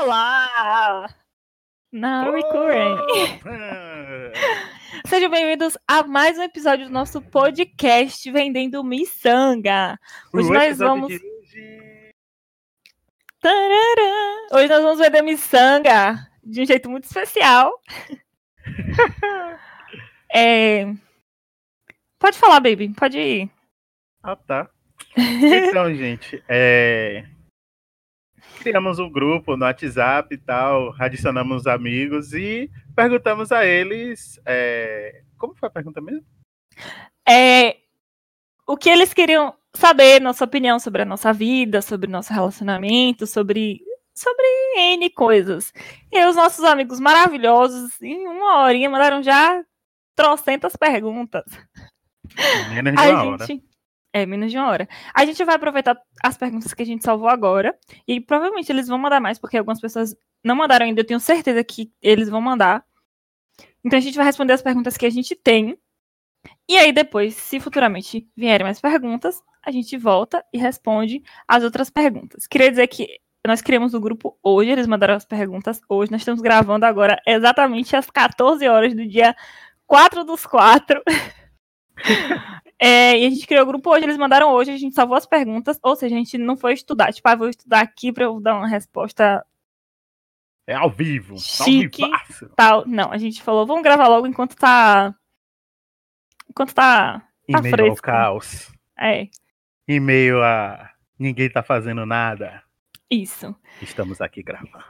Olá! Na Recurrent. Sejam bem-vindos a mais um episódio do nosso podcast Vendendo Miçanga. Hoje O nós vamos. de Tarará! Hoje nós vamos vender miçanga de um jeito muito especial. É... Pode falar, baby. Pode ir. Ah, tá. Então, gente, é... criamos um grupo no WhatsApp e tal, adicionamos amigos e perguntamos a eles. é, Como foi a pergunta mesmo? É... O que eles queriam saber, nossa opinião sobre a nossa vida, sobre nosso relacionamento, sobre sobre N coisas. E os nossos amigos maravilhosos, em uma horinha, mandaram já trocentas perguntas. Menos de A uma hora. gente. É, menos de uma hora. A gente vai aproveitar as perguntas que a gente salvou agora. E provavelmente eles vão mandar mais, porque algumas pessoas não mandaram ainda. Eu tenho certeza que eles vão mandar. Então a gente vai responder as perguntas que a gente tem. E aí, depois, se futuramente vierem mais perguntas, a gente volta e responde as outras perguntas. Queria dizer que nós criamos o grupo hoje, eles mandaram as perguntas hoje. Nós estamos gravando agora exatamente às 14 horas do dia 4 dos 4. É, e a gente criou o grupo hoje, eles mandaram hoje, a gente salvou as perguntas, ou seja, a gente não foi estudar. Tipo, ah, vou estudar aqui pra eu dar uma resposta É ao vivo. Chique. Ao tal. Não, a gente falou, vamos gravar logo enquanto tá. Enquanto tá. Em Tá meio ao fresco. caos. É, Em meio a ninguém tá fazendo nada. isso. Estamos aqui gravando.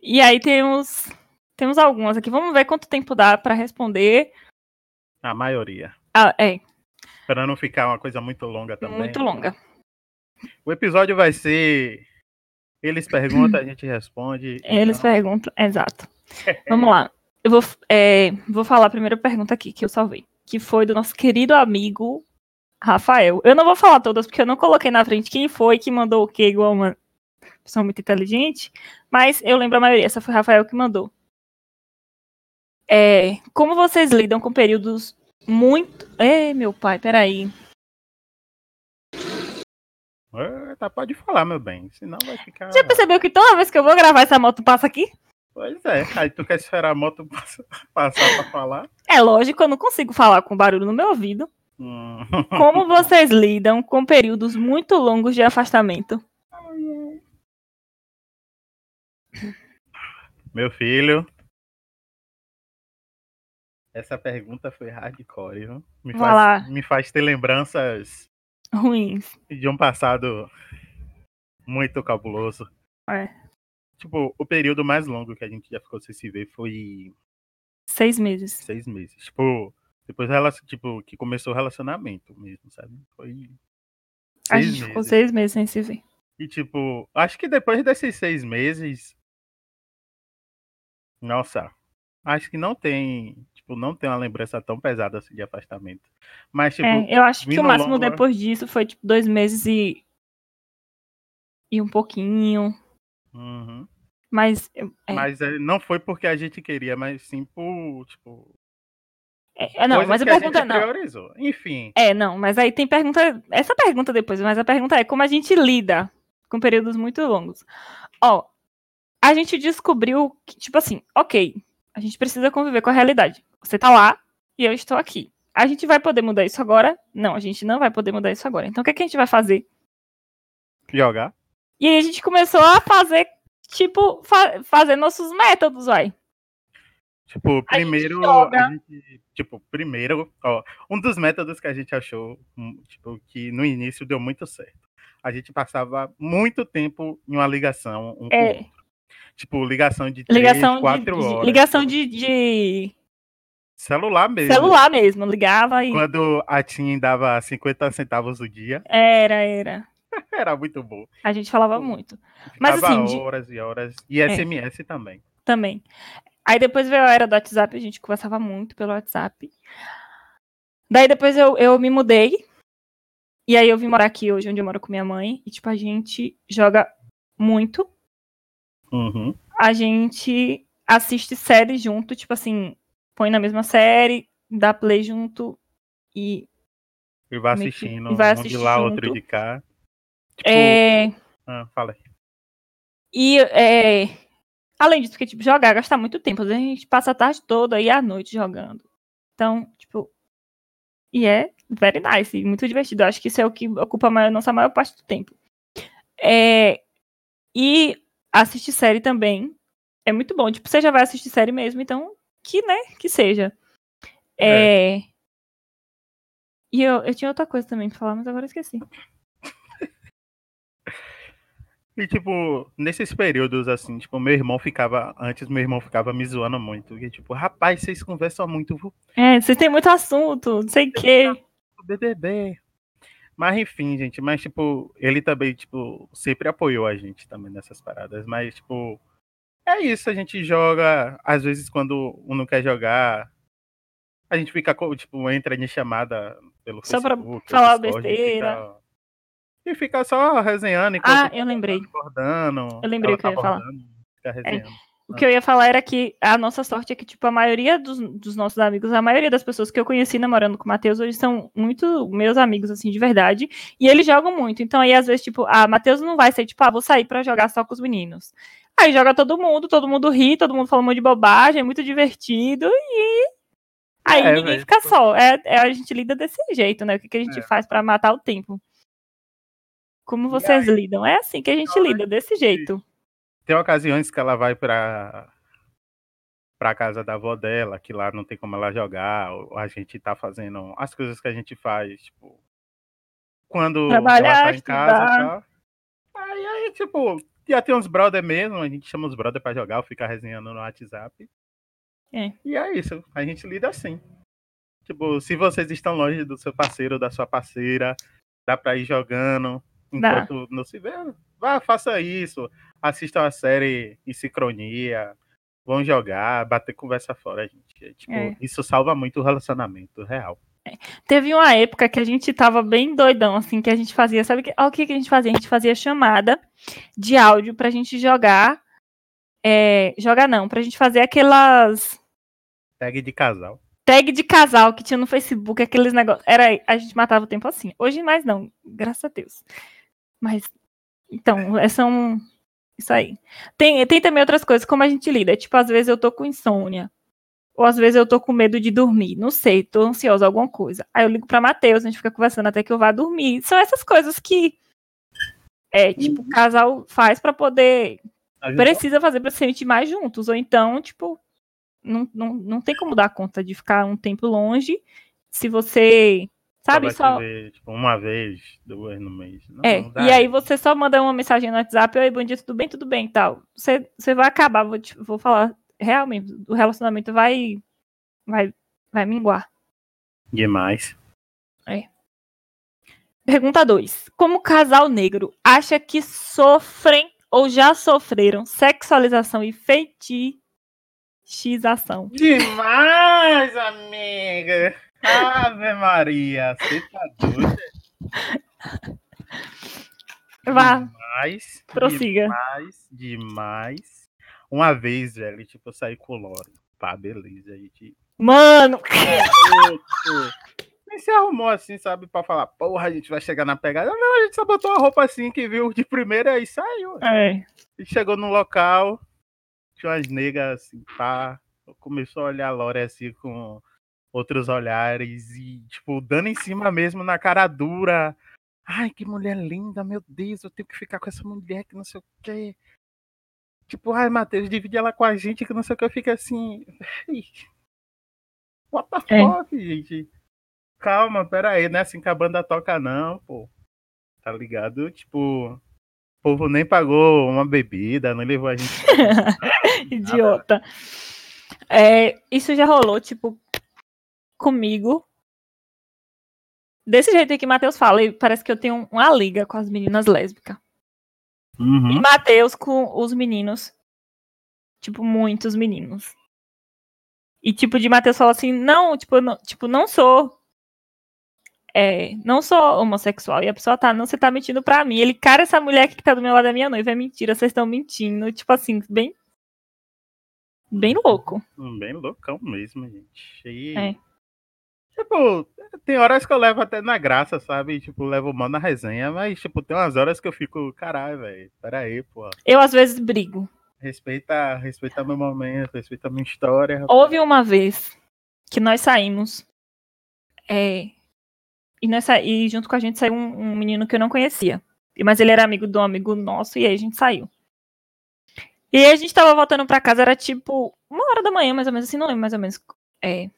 E aí temos. Temos algumas aqui. Vamos ver quanto tempo dá pra responder. A maioria. Ah, é, Para não ficar uma coisa muito longa também. muito longa. O episódio vai ser. Eles perguntam, a gente responde. Eles então- perguntam. Exato. Vamos lá. Eu vou, é, vou falar a primeira pergunta aqui que eu salvei. Que foi do nosso querido amigo Rafael. Eu não vou falar todas, porque eu não coloquei na frente quem foi que mandou o quê, igual uma pessoa muito inteligente. Mas eu lembro a maioria. Essa foi o Rafael que mandou. É, como vocês lidam com períodos muito. Ei, meu pai, peraí. Eita, pode falar, meu bem. Senão vai ficar. Já percebeu que toda vez que eu vou gravar essa moto passa aqui? Pois é. Aí tu quer esperar a moto pass- passar pra falar? É lógico, eu não consigo falar com barulho no meu ouvido. Hum. Como vocês lidam com períodos muito longos de afastamento? Meu filho. Essa pergunta foi hardcore, viu? Me Vai lá. faz, me faz ter lembranças Ruins. de um passado muito cabuloso. É. Tipo, o período mais longo que a gente já ficou sem se ver foi Seis meses. seis meses. Tipo, depois tipo, que começou o relacionamento mesmo, sabe? Foi A gente ficou meses. seis meses sem se ver. E tipo, acho que depois desses seis meses. Nossa, acho que não tem. Tipo, não tem uma lembrança tão pesada assim de afastamento. Mas, tipo, É, eu acho que o máximo longo, depois disso foi tipo dois meses e. E um pouquinho. uhum. Mas. É, mas é, não foi porque a gente queria, mas sim por, tipo. é, é, não, mas a a pergunta gente não. priorizou. Enfim, É, não, mas aí tem pergunta. Essa pergunta depois, mas a pergunta é como a gente lida com períodos muito longos. Ó, a gente descobriu que, tipo assim, ok, a gente precisa conviver com a realidade. Você tá lá e eu estou aqui. A gente vai poder mudar isso agora? Não, a gente não vai poder mudar isso agora. Então o que, é que a gente vai fazer? jogar. E aí a gente começou a fazer, tipo, fa- fazer nossos métodos, vai. Tipo, A gente primeiro. a gente- tipo, primeiro, ó, um dos métodos que a gente achou, hum, tipo, que no início deu muito certo. A gente passava muito tempo em uma ligação um com o É. outro. Tipo, ligação de Ligação de, quatro de- horas. ligação de, de Celular mesmo. celular mesmo. Ligava e. Quando a TIM dava 50 centavos o dia, Era, era. era muito bom. A gente falava Pô. muito. Mas, assim, de- horas e horas. E SMS também. Também. Aí depois veio a era do WhatsApp, a gente conversava muito pelo WhatsApp. Daí depois eu, eu me mudei. E aí eu vim morar aqui hoje, onde eu moro com minha mãe. E, tipo, a gente joga muito. Uhum. A gente assiste série junto, tipo assim, põe na mesma série, dá play junto e. E vai assistindo, e vai um de lá, outro de cá. Tipo, É, ah, fala aí. e é, Além disso, porque, tipo, jogar gasta muito tempo. Às vezes a gente passa a tarde toda e a noite jogando. Então, tipo. E é very nice, muito divertido. Eu acho que isso é o que ocupa a maior, nossa maior parte do tempo. É, e assistir série também é muito bom. Tipo, você já vai assistir série mesmo, então que, né, que seja. É. é... E eu, eu tinha outra coisa também pra falar, mas agora esqueci. E, tipo, nesses períodos, assim, tipo, meu irmão ficava. Antes, meu irmão ficava me zoando muito. E, tipo, rapaz, vocês conversam muito. É, vocês têm muito assunto, não sei o quê. BBB. Mas, enfim, gente, mas, tipo, ele também, tipo, sempre apoiou a gente também nessas paradas. Mas, tipo, é isso, a gente joga. Às vezes, quando um não quer jogar, a gente fica, tipo, entra em chamada pelo Só Facebook. Só pra falar besteira. Fica e fica só resenhando. Ah, eu lembrei. Abordando, eu lembrei o que eu ia falar. É. O que eu ia falar era que a nossa sorte é que, tipo, a maioria dos, dos, nossos amigos, a maioria das pessoas que eu conheci namorando com o Matheus hoje são muito meus amigos, assim, de verdade. E eles jogam muito. Então aí, às vezes, tipo, ah, Matheus não vai ser, tipo, ah, vou sair pra jogar só com os meninos. Aí joga todo mundo, todo mundo ri, todo mundo fala um monte de bobagem, é muito divertido e. Aí é, ninguém fica tipo só. É, é, a gente lida desse jeito, né? O que, que a gente é. faz para matar o tempo? Como vocês aí, lidam? É assim que a gente lida, desse jeito. Tem ocasiões que ela vai para para casa da avó dela, que lá não tem como ela jogar, a gente tá fazendo as coisas que a gente faz, tipo, quando Trabalhar, ela tá em casa, Aí, aí, tipo, já tem uns brother mesmo, a gente chama os brother para jogar, ou ficar resenhando no WhatsApp. É. E é isso, a gente lida assim. Tipo, se vocês estão longe do seu parceiro, da sua parceira, dá pra ir jogando, enquanto não se vê, vá, faça isso. Assistam a série em sincronia. Vão jogar, bater conversa fora, gente. É, tipo, é. Isso salva muito o relacionamento real. É. Teve uma época que a gente tava bem doidão, assim, que a gente fazia. Sabe que, o que, que a gente fazia? A gente fazia chamada de áudio pra gente jogar. É, jogar não, pra gente fazer aquelas. Tag de casal tag de casal que tinha no Facebook, aqueles negócios. Era, a gente matava o tempo assim. Hoje mais não, graças a Deus. Mas, então, é são. Isso aí. Tem, tem também outras coisas, como a gente lida. Tipo, às vezes eu tô com insônia. Ou às vezes eu tô com medo de dormir. Não sei, tô ansiosa, alguma coisa. Aí eu ligo pra Matheus, a gente fica conversando até que eu vá dormir. São essas coisas que. É, tipo, o casal faz para poder. Precisa fazer pra se sentir mais juntos. Ou então, tipo, não, não, não tem como dar conta de ficar um tempo longe se você Sabe, só. Ver, tipo, uma vez, duas no mês. Não, é, não e aí você só manda uma mensagem no WhatsApp, oi, bom dia, tudo bem, tudo bem tal. Você, você vai acabar, vou, te, vou falar, realmente, o relacionamento vai, vai, vai minguar. Demais. É. Pergunta 2. Como casal negro acha que sofrem ou já sofreram sexualização e fetichização? Demais, amiga! Ave Maria, você tá doida? Vá. Demais. Prossiga. Demais, demais. Uma vez, velho, tipo, eu saí com o Loro. Pá, beleza. A gente. Mano! Nem se arrumou assim, sabe, pra falar, porra, a gente vai chegar na pegada. Não, a gente só botou a roupa assim que viu de primeira e saiu. É. E chegou no local, tinha umas negas assim, pá. Começou a olhar a Lore assim com outros olhares e, tipo, dando em cima mesmo na cara dura. Ai, que mulher linda, meu Deus, eu tenho que ficar com essa mulher que não sei o quê. Tipo, ai, Matheus, divide ela com a gente, que não sei o que. Eu fico assim. What the é. fuck, gente? Calma, pera aí, não é assim que a banda toca, não, pô. Tá ligado? Tipo, o povo nem pagou uma bebida, não levou a gente. Idiota. É, isso já rolou, tipo, comigo. Desse jeito que Matheus fala, parece que eu tenho uma liga com as meninas lésbicas. Uhum. E Matheus com os meninos. Tipo, muitos meninos. E tipo, de Matheus fala assim, não, tipo, não, tipo, não sou. É, não sou homossexual. E a pessoa tá, não, você tá mentindo pra mim. Ele, cara, essa mulher que tá do meu lado da minha noiva é mentira, vocês estão mentindo. Tipo assim, bem. Bem louco. Bem loucão mesmo, gente. E... É. Tipo, tem horas que eu levo até na graça, sabe? Tipo, levo mal na resenha, mas, tipo, tem umas horas que eu fico, caralho, velho, peraí, pô. Eu, às vezes, brigo. Respeita, respeita meu momento, respeita a minha história. Houve uma vez que nós saímos. É, e, e junto com a gente saiu um, um, menino que eu não conhecia. Mas ele era amigo do amigo nosso, e aí a gente saiu. E aí a gente tava voltando pra casa, era tipo uma hora da manhã, mais ou menos, assim, não lembro mais ou menos é,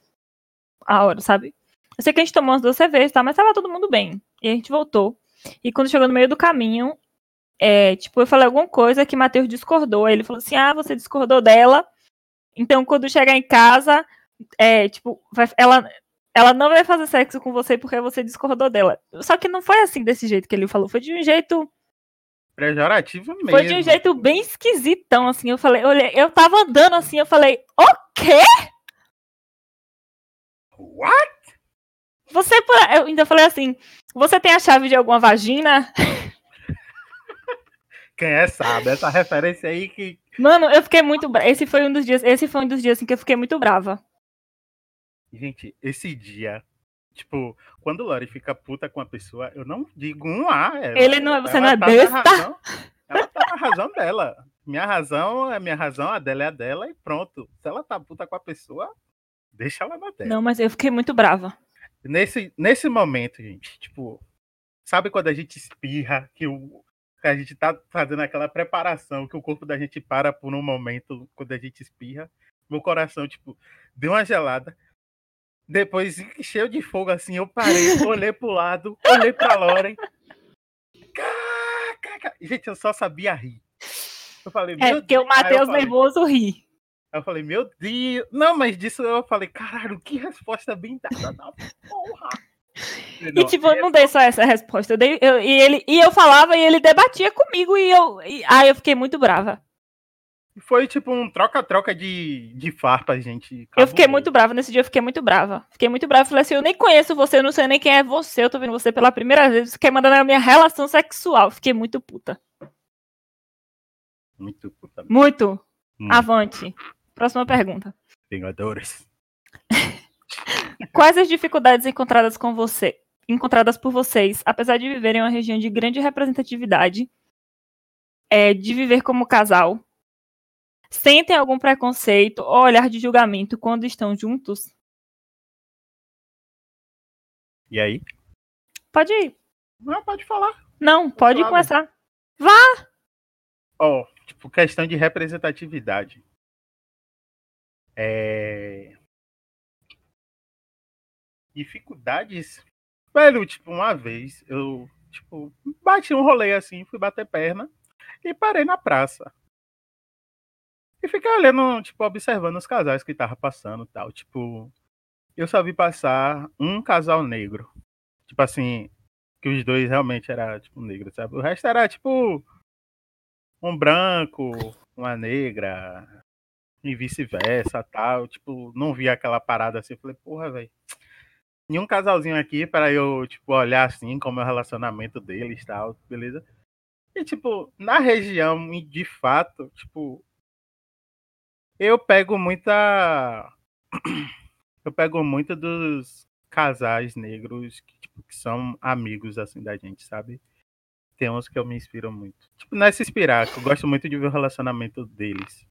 a hora, sabe? Eu sei que a gente tomou umas duas cervejas, tá? Mas tava todo mundo bem. E a gente voltou. E quando chegou no meio do caminho, é, tipo, eu falei alguma coisa que Matheus discordou. Aí ele falou assim: ah, você discordou dela. Então, quando chegar em casa, é, tipo, vai, ela, ela não vai fazer sexo com você porque você discordou dela. Só que não foi assim desse jeito que ele falou, foi de um jeito. Pejorativo mesmo. Foi de um jeito bem esquisitão, assim. Eu falei, olha, eu tava andando assim, eu falei, o quê? What? Você, eu ainda falei assim, você tem a chave de alguma vagina? Quem é sabe, essa referência aí que. Mano, eu fiquei muito. Esse foi um dos dias. Esse foi um dos dias assim, que eu fiquei muito brava. Gente, esse dia. Tipo, quando o Lori fica puta com a pessoa, eu não digo um A. Ela, Ele não, é, você não é tá besta? Razão, ela tá na razão dela. Minha razão é minha razão, a dela é a dela e pronto. Se ela tá puta com a pessoa, deixa ela na dela. Não, mas eu fiquei muito brava. Nesse, nesse momento, gente, tipo, sabe quando a gente espirra, que o, que a gente tá fazendo aquela preparação, que o corpo da gente para por um momento quando a gente espirra. Meu coração, tipo, deu uma gelada. Depois, cheio de fogo, assim, eu parei, olhei pro lado, olhei pra Loren. Gente, eu só sabia rir. Eu falei, é, porque o Matheus nervoso ri. Eu falei, meu Deus. Não, mas disso eu falei, caralho, que resposta bem dada da porra. E tipo, eu não dei só essa resposta. Eu dei, eu, e, ele, e eu falava e ele debatia comigo e eu. E, aí eu fiquei muito brava. Foi tipo um troca-troca de, de farpa, gente. Eu fiquei muito brava nesse dia, eu fiquei muito brava. Fiquei muito brava. Falei assim: eu nem conheço você, eu não sei nem quem é você, eu tô vendo você pela primeira vez, você quer mandar na minha relação sexual. Fiquei muito puta. Muito puta. Muito. Hum. Avante. Próxima pergunta. Vingadores. Quais as dificuldades encontradas com você, encontradas por vocês, apesar de viverem em uma região de grande representatividade, é, de viver como casal? Sentem algum preconceito ou olhar de julgamento quando estão juntos? E aí? Pode ir. Não, pode falar. Não, pode, pode começar. Vá! Ó, oh, tipo, questão de representatividade. É dificuldades. Velho, tipo, uma vez eu, tipo, bati um rolê assim, fui bater perna e parei na praça. E fiquei olhando, tipo, observando os casais que tava passando tal. Tipo, eu só vi passar um casal negro. Tipo assim, que os dois realmente eram, tipo, negros, sabe? O resto era, tipo, um branco, uma negra, e vice-versa, tal. Tipo, não vi aquela parada assim. Falei, porra, velho nenhum casalzinho aqui para eu, tipo, olhar assim como é o relacionamento deles tal, beleza? E, tipo, na região, de fato, tipo, eu pego muita. Eu pego muito dos casais negros que, tipo, que são amigos, assim, da gente, sabe? Tem uns que eu me inspiro muito. Tipo, não é se inspirar, eu gosto muito de ver o relacionamento deles.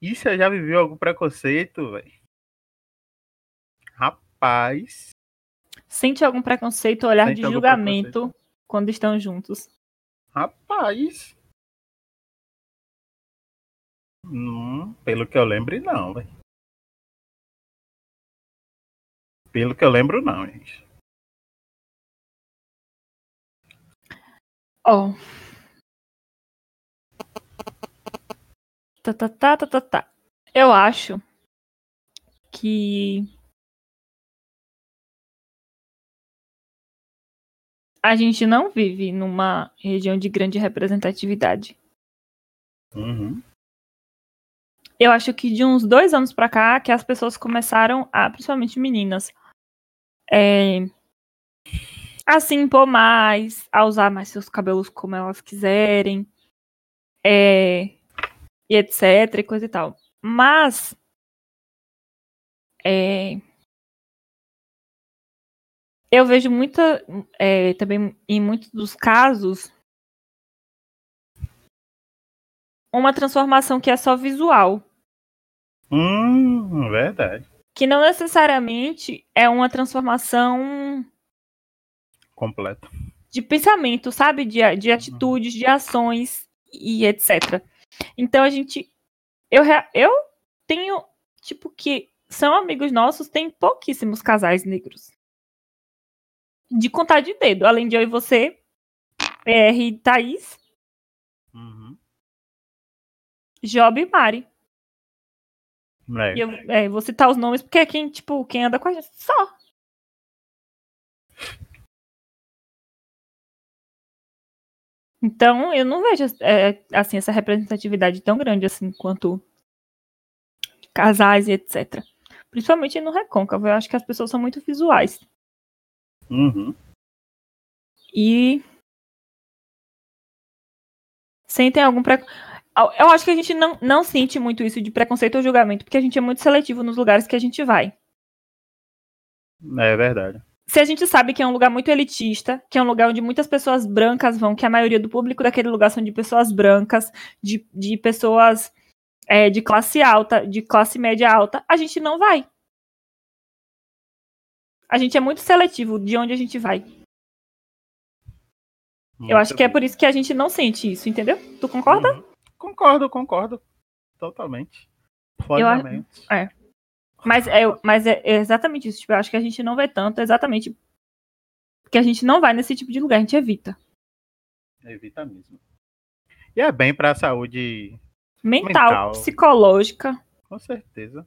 E você já viveu algum preconceito, velho? Rapaz. Sente algum preconceito ou olhar Sente de julgamento quando estão juntos? Rapaz. Hum, pelo que eu lembro, não, velho. Pelo que eu lembro, não, gente. Ó. Oh. Tá, tá, tá, tá, tá, tá. Eu acho que a gente não vive numa região de grande representatividade. Uhum. Eu acho que de uns dois anos para cá que as pessoas começaram a, principalmente meninas, é, a se impor mais, a usar mais seus cabelos como elas quiserem, é, e etc, e coisa e tal. Mas é, eu vejo muita. É, também em muitos dos casos. uma transformação que é só visual. Hum, verdade. Que não necessariamente é uma transformação Completo. de pensamento, sabe? De, de atitudes, de ações e etc. Então a gente. Eu, eu tenho, tipo, que são amigos nossos, tem pouquíssimos casais negros. De contar de dedo. Além de eu e você, PR e Thaís, Uhum. Job e Mari. É. E eu é, vou citar os nomes porque é quem, tipo, quem anda com a gente. Só. Então, eu não vejo é, assim essa representatividade tão grande assim quanto casais e etc. Principalmente no Recôncavo. Eu acho que as pessoas são muito visuais. Uhum. E sentem algum preconceito. Eu acho que a gente não, não sente muito isso de preconceito ou julgamento, porque a gente é muito seletivo nos lugares que a gente vai. É verdade. Se a gente sabe que é um lugar muito elitista, que é um lugar onde muitas pessoas brancas vão, que a maioria do público daquele lugar são de pessoas brancas, de, de pessoas é, de classe alta, de classe média alta, a gente não vai. A gente é muito seletivo de onde a gente vai. Eu acho que é por isso que a gente não sente isso, entendeu? Tu concorda? Uhum. Concordo, concordo. Totalmente. Plenamente. Mas é, mas é exatamente isso. Tipo, eu acho que a gente não vê tanto, exatamente porque a gente não vai nesse tipo de lugar, a gente evita. Evita mesmo. E é bem pra saúde, Mental, Mental. psicológica. com certeza.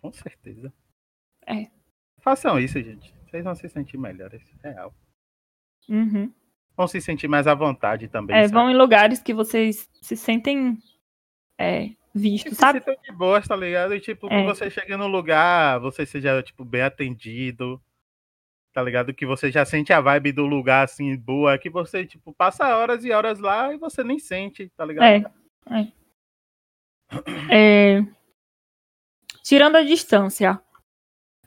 Com certeza. É. Façam isso, gente. Vocês vão se sentir melhores. Real. Uhum. Vão se sentir mais à vontade também. É, vão em lugares que vocês se sentem é, Se sabe? sintam de boas, tá ligado? E tipo, que É. você chega no lugar, você seja, tipo, bem atendido. Tá ligado? Que você já sente a vibe do lugar, assim, boa. Que você, tipo, passa horas e horas lá e você nem sente, tá ligado? É. É. Tirando a distância,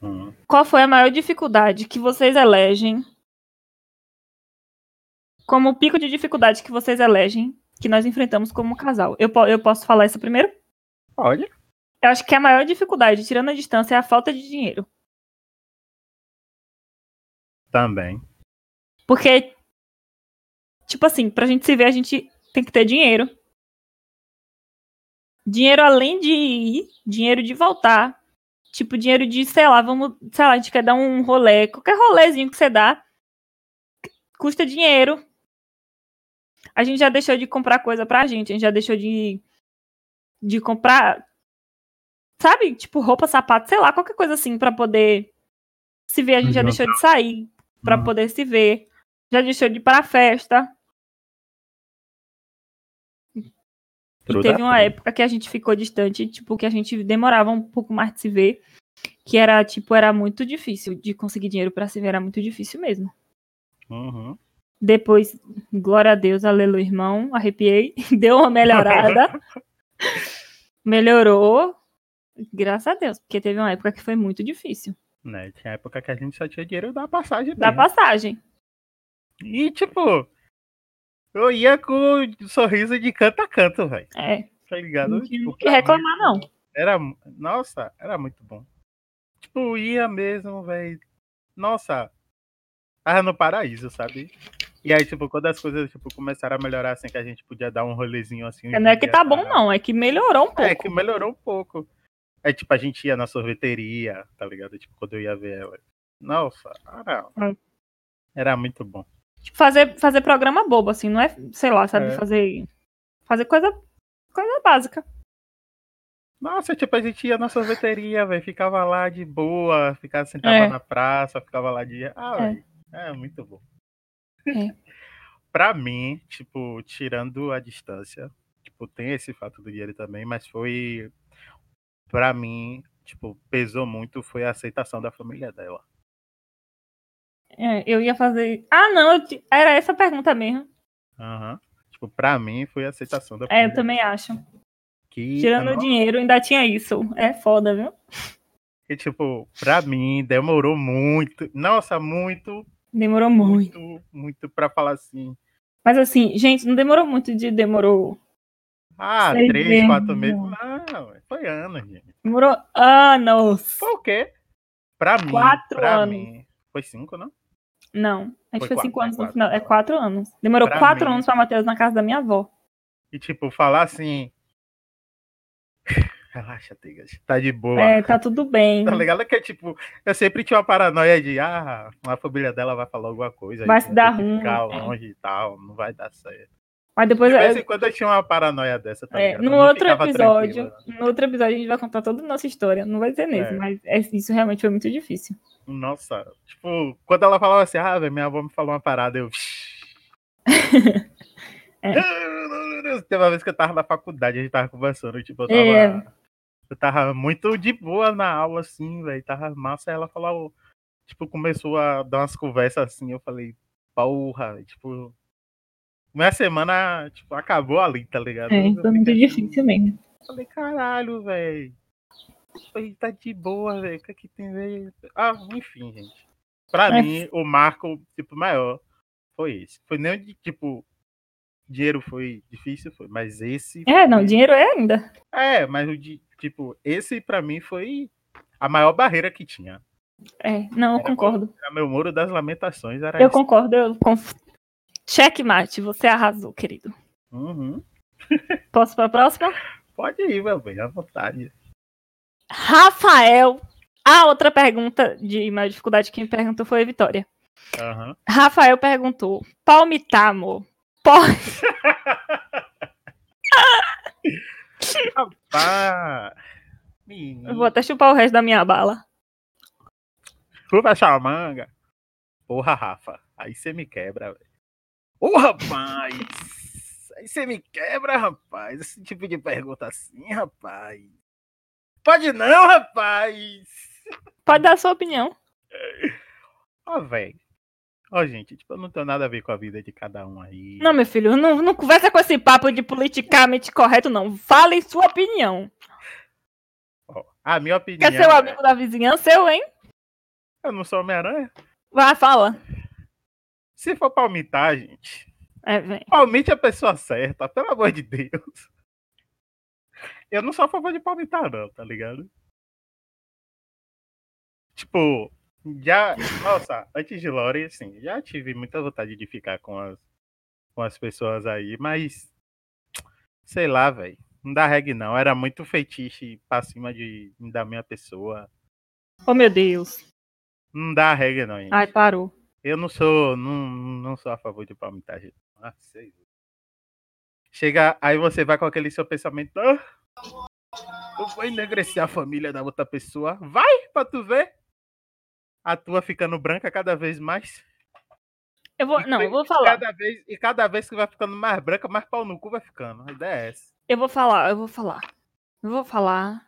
Hum. qual foi a maior dificuldade que vocês elegem? Como o pico de dificuldade que vocês elegem, que nós enfrentamos como casal? Eu, eu posso falar isso primeiro? Pode. Eu acho que a maior dificuldade, tirando a distância, é a falta de dinheiro. Também. Porque, tipo assim, pra gente se ver, a gente tem que ter dinheiro. Dinheiro além de ir, dinheiro de voltar. Tipo, dinheiro de, sei lá, vamos, sei lá, a gente quer dar um rolê. Qualquer rolezinho que você dá custa dinheiro. A gente já deixou de comprar coisa pra gente, a gente já deixou de, de comprar, sabe? Tipo, roupa, sapato, sei lá, qualquer coisa assim pra poder se ver. A gente já deixou de sair pra Uhum. poder se ver. Já deixou de ir pra festa. E teve uma época que a gente ficou distante, tipo, que a gente demorava um pouco mais de se ver. Que era, tipo, era muito difícil de conseguir dinheiro pra se ver, era muito difícil mesmo. Uhum. Depois, glória a Deus, aleluia, irmão, arrepiei, deu uma melhorada. Melhorou. Graças a Deus, porque teve uma época que foi muito difícil. Né? Tinha época que a gente só tinha dinheiro da passagem Da mesmo. passagem. E, tipo, eu ia com um sorriso de canto a canto, velho. É, Tá ligado? não tinha Tipo, que reclamar, não. Era, nossa, era muito bom. Tipo, ia mesmo, velho. Nossa, tava no paraíso, sabe? E aí, tipo, quando as coisas tipo, começaram a melhorar, assim, que a gente podia dar um rolezinho assim. Não é que tá bom, não, é que melhorou um pouco. É, que melhorou um pouco. É tipo, a gente ia na sorveteria, tá ligado? Tipo, quando eu ia ver ela. Nossa, era, É. era muito bom. Tipo, fazer, fazer programa bobo, assim, não é, sei lá, sabe, É. fazer. Fazer coisa, coisa básica. Nossa, tipo, a gente ia na sorveteria, velho. Ficava lá de boa, ficava sentava É. na praça, ficava lá de. Ah, É. é muito bom. É. pra mim, tipo, tirando a distância, tipo, tem esse fato do dinheiro também, mas foi. Pra mim, tipo, pesou muito foi a aceitação da família dela. É, eu ia fazer. Ah, não, ti- era essa pergunta mesmo. Aham. Tipo, pra mim foi a aceitação da É, família eu também acho. Que, Tirando o dinheiro, ainda tinha isso. É foda, viu? que, tipo, pra mim demorou muito. Nossa, muito, Demorou muito. muito, muito pra falar assim. Mas assim, gente, não demorou muito de demorou Ah, três, mesmo. quatro meses. Não, foi anos, gente. Demorou anos. Foi o quê? Pra mim. Quatro pra anos. mim. Foi cinco, não? Não, a gente Foi foi cinco quatro, anos é no final. É quatro. quatro anos. Demorou Pra quatro mim- anos pra Matheus na casa da minha avó. E tipo, falar assim. Relaxa, Tigas. Tá de boa. É, tá tudo bem. Tá ligado? Que tipo, eu sempre tinha uma paranoia de, ah, a família dela vai falar alguma coisa. Vai se dar ruim, Ficar é. longe e tal, não vai dar certo. Mas depois, De vez em quando eu tinha uma paranoia dessa, tá é, no outro episódio, no outro episódio a gente vai contar toda a nossa história. Não vai ser nesse, É. mas é- isso realmente foi muito difícil. Nossa, tipo, quando ela falava assim, ah, minha avó me falou uma parada, eu. É. Teve uma vez que eu tava na faculdade, a gente tava conversando, tipo, eu tava. É. Eu tava muito de boa na aula, assim, velho. Tava massa. Ela falou, tipo, começou a dar umas conversas assim. Eu falei, porra, tipo. Minha semana, tipo, acabou ali, tá ligado? É, foi muito assim, difícil mesmo. Falei, caralho, velho. Falei, tá de boa, velho. O que é que tem, velho? Ah, enfim, gente. Pra É. mim, o marco, tipo, maior foi esse. Foi nem o de, tipo, dinheiro foi difícil, foi, mas esse. É, não, dinheiro é ainda. É, mas o de, tipo, esse pra mim foi a maior barreira que tinha. É, não, eu Era concordo. Era meu muro das lamentações, era Eu esse. concordo. Eu conf... Checkmate, você arrasou, querido. Uhum. Posso pra próxima? Pode ir, meu bem, à vontade. Rafael. A outra pergunta de maior dificuldade que me perguntou foi a Vitória. Aham. Rafael perguntou: palmitar, amor. Pode. Rapaz. Menino. Eu vou até chupar o resto da minha bala. Tu vai achar a manga? Porra, Rafa. Aí você me quebra, velho. Ô, rapaz! Aí você me quebra, rapaz. Esse tipo de pergunta assim, rapaz. Pode não, rapaz! Pode dar a sua opinião. Ó, velho. Ó, gente, tipo, eu não tenho nada a ver com a vida de cada um aí. Não, meu filho, não, não conversa com esse papo de politicamente correto, não. Fale sua opinião. Ó, a minha opinião. Quer ser o é- amigo da vizinhança, eu, hein? Eu não sou Homem-Aranha. Vai, fala. Se for palmitar, gente, É, vem. palmite a pessoa certa, pelo amor de Deus. Eu não sou a favor de palmitar, não, tá ligado? Tipo, já. Nossa, antes de Lore, assim, já tive muita vontade de ficar com as, com as pessoas aí, mas. Sei lá, velho. Não dá reggae, não. Era muito feitiço pra cima de, da minha pessoa. Oh, meu Deus. Não dá reggae, não, gente. Ai, parou. Eu não sou, não, não sou a favor de palmitagem. Ah, sei. Chega, aí você vai com aquele seu pensamento, ah, eu vou enegrecer a família da outra pessoa. Vai pra tu ver. A tua ficando branca cada vez mais. Eu vou, E não, eu vou falar. Cada vez, e cada vez que vai ficando mais branca, mais pau no cu vai ficando. A ideia é essa. Eu vou falar, eu vou falar. Eu vou falar.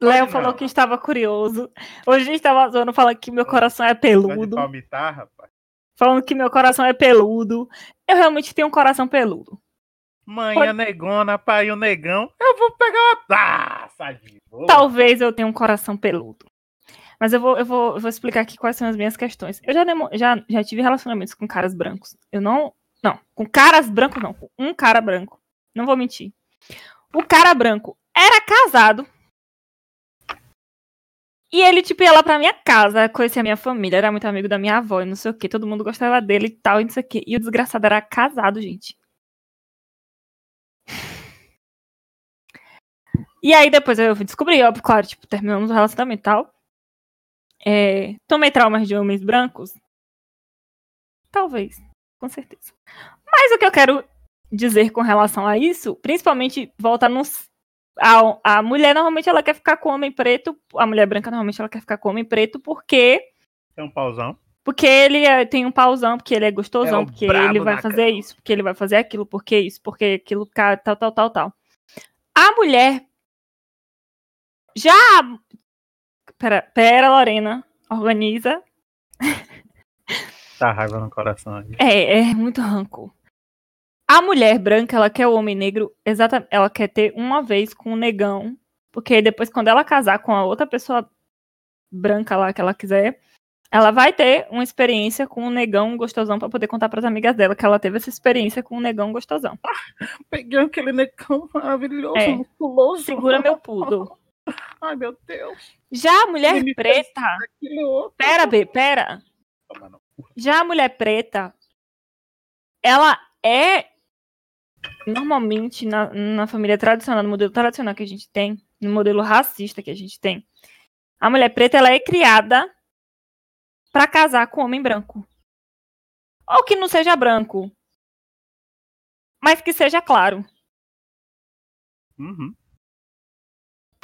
Léo não. falou que estava curioso. Hoje a gente estava zoando falando que meu coração é peludo. palmitar, rapaz. Falando que meu coração é peludo. Eu realmente tenho um coração peludo. Mãe, Pode- a negona, pai, o negão. Eu vou pegar uma taça de boa. Talvez eu tenha um coração peludo. Mas eu vou, eu vou, eu vou explicar aqui quais são as minhas questões. Eu já, demo- já, já tive relacionamentos com caras brancos. Eu não. Não, com caras brancos não. Com um cara branco. Não vou mentir. O cara branco era casado. E ele, tipo, ia lá pra minha casa, conhecia a minha família, era muito amigo da minha avó e não sei o que. Todo mundo gostava dele e tal, e não sei o que. E o desgraçado era casado, gente. E aí depois eu descobri, óbvio, claro, tipo, terminamos o relacionamento e tal. É, tomei traumas de homens brancos? Talvez, com certeza. Mas o que eu quero dizer com relação a isso, principalmente volta nos. A, a mulher normalmente ela quer ficar com homem preto, a mulher branca normalmente ela quer ficar com homem preto porque Tem um pauzão. porque ele é- tem um pauzão, porque ele é gostosão, É porque ele vai fazer isso, porque ele vai fazer aquilo, porque isso, porque aquilo, tal, tal, tal, tal. A mulher já. Pera, pera, Lorena, organiza. Tá raiva no coração aí. É, é muito rancor. A mulher branca, ela quer o homem negro, exatamente, ela quer ter uma vez com o negão, porque depois quando ela casar com a outra pessoa branca lá que ela quiser, ela vai ter uma experiência com um negão gostosão pra poder contar pras amigas dela que ela teve essa experiência com um negão gostosão. Peguei aquele negão maravilhoso, É. musculoso. Segura meu pudo. Ai, meu Deus. Já a mulher Ele preta. Pera, B, pera. Toma. Já a mulher preta, ela é normalmente na, na família tradicional, no modelo tradicional que a gente tem, no modelo racista que a gente tem, a mulher preta ela é criada pra casar com homem branco. Ou que não seja branco, mas que seja claro. Uhum.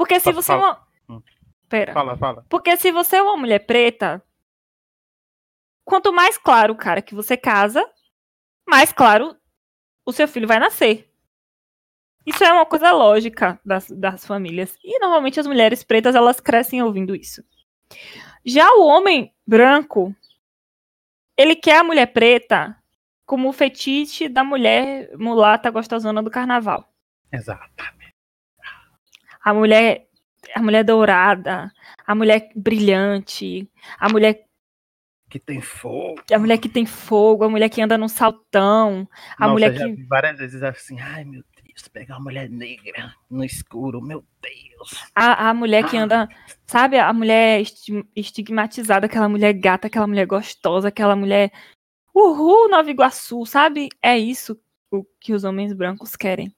Porque se Fala, você é fala. uma. Hum. Pera. Fala, fala. Porque se você é uma mulher preta, quanto mais claro, cara, que você casa, mais claro o seu filho vai nascer. Isso é uma coisa lógica das, das famílias. E normalmente as mulheres pretas, elas crescem ouvindo isso. Já o homem branco, ele quer a mulher preta como o fetiche da mulher mulata gostosona do carnaval Exato. A mulher a mulher dourada, a mulher brilhante, a mulher Que tem fogo. a mulher que tem fogo, a mulher que anda num saltão, a Nossa, mulher que várias vezes assim, ai meu Deus, pegar uma mulher negra no escuro, meu Deus. a, a mulher que Ah. anda, sabe, a mulher esti- estigmatizada, aquela mulher gata, aquela mulher gostosa, aquela mulher uhul, Nova Iguaçu, sabe? É isso o que os homens brancos querem.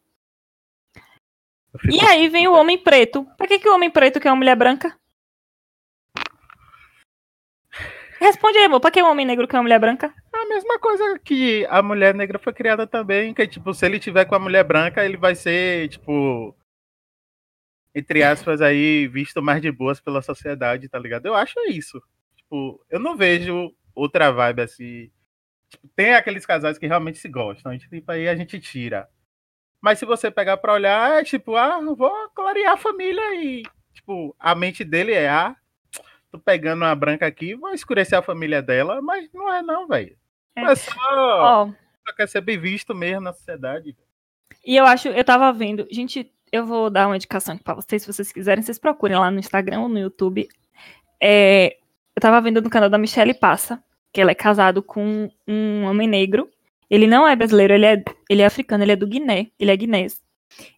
E aí vem o homem preto. Pra que, que o homem preto quer uma mulher branca? Responde aí, amor. Pra que o homem negro quer uma mulher branca? A mesma coisa que a mulher negra foi criada também, que tipo, se ele tiver com a mulher branca, ele vai ser, tipo, entre aspas aí, visto mais de boas pela sociedade, tá ligado? Eu acho isso. Tipo, eu não vejo outra vibe assim. Tipo, tem aqueles casais que realmente se gostam, a gente, tipo, aí a gente tira. Mas se você pegar pra olhar, é tipo, ah, vou clarear a família e, tipo, a mente dele é, ah, tô pegando uma branca aqui, vou escurecer a família dela, mas não é não, velho. É. É só, Ó, só quer ser bem visto mesmo na sociedade. E eu acho, eu tava vendo, gente, eu vou dar uma indicação aqui pra vocês, se vocês quiserem, vocês procurem lá no Instagram ou no YouTube. É, eu tava vendo no canal da Michelle Passa, que ela é casado com um homem negro. Ele não é brasileiro, ele é, ele é africano, ele é do Guiné, ele é guinês.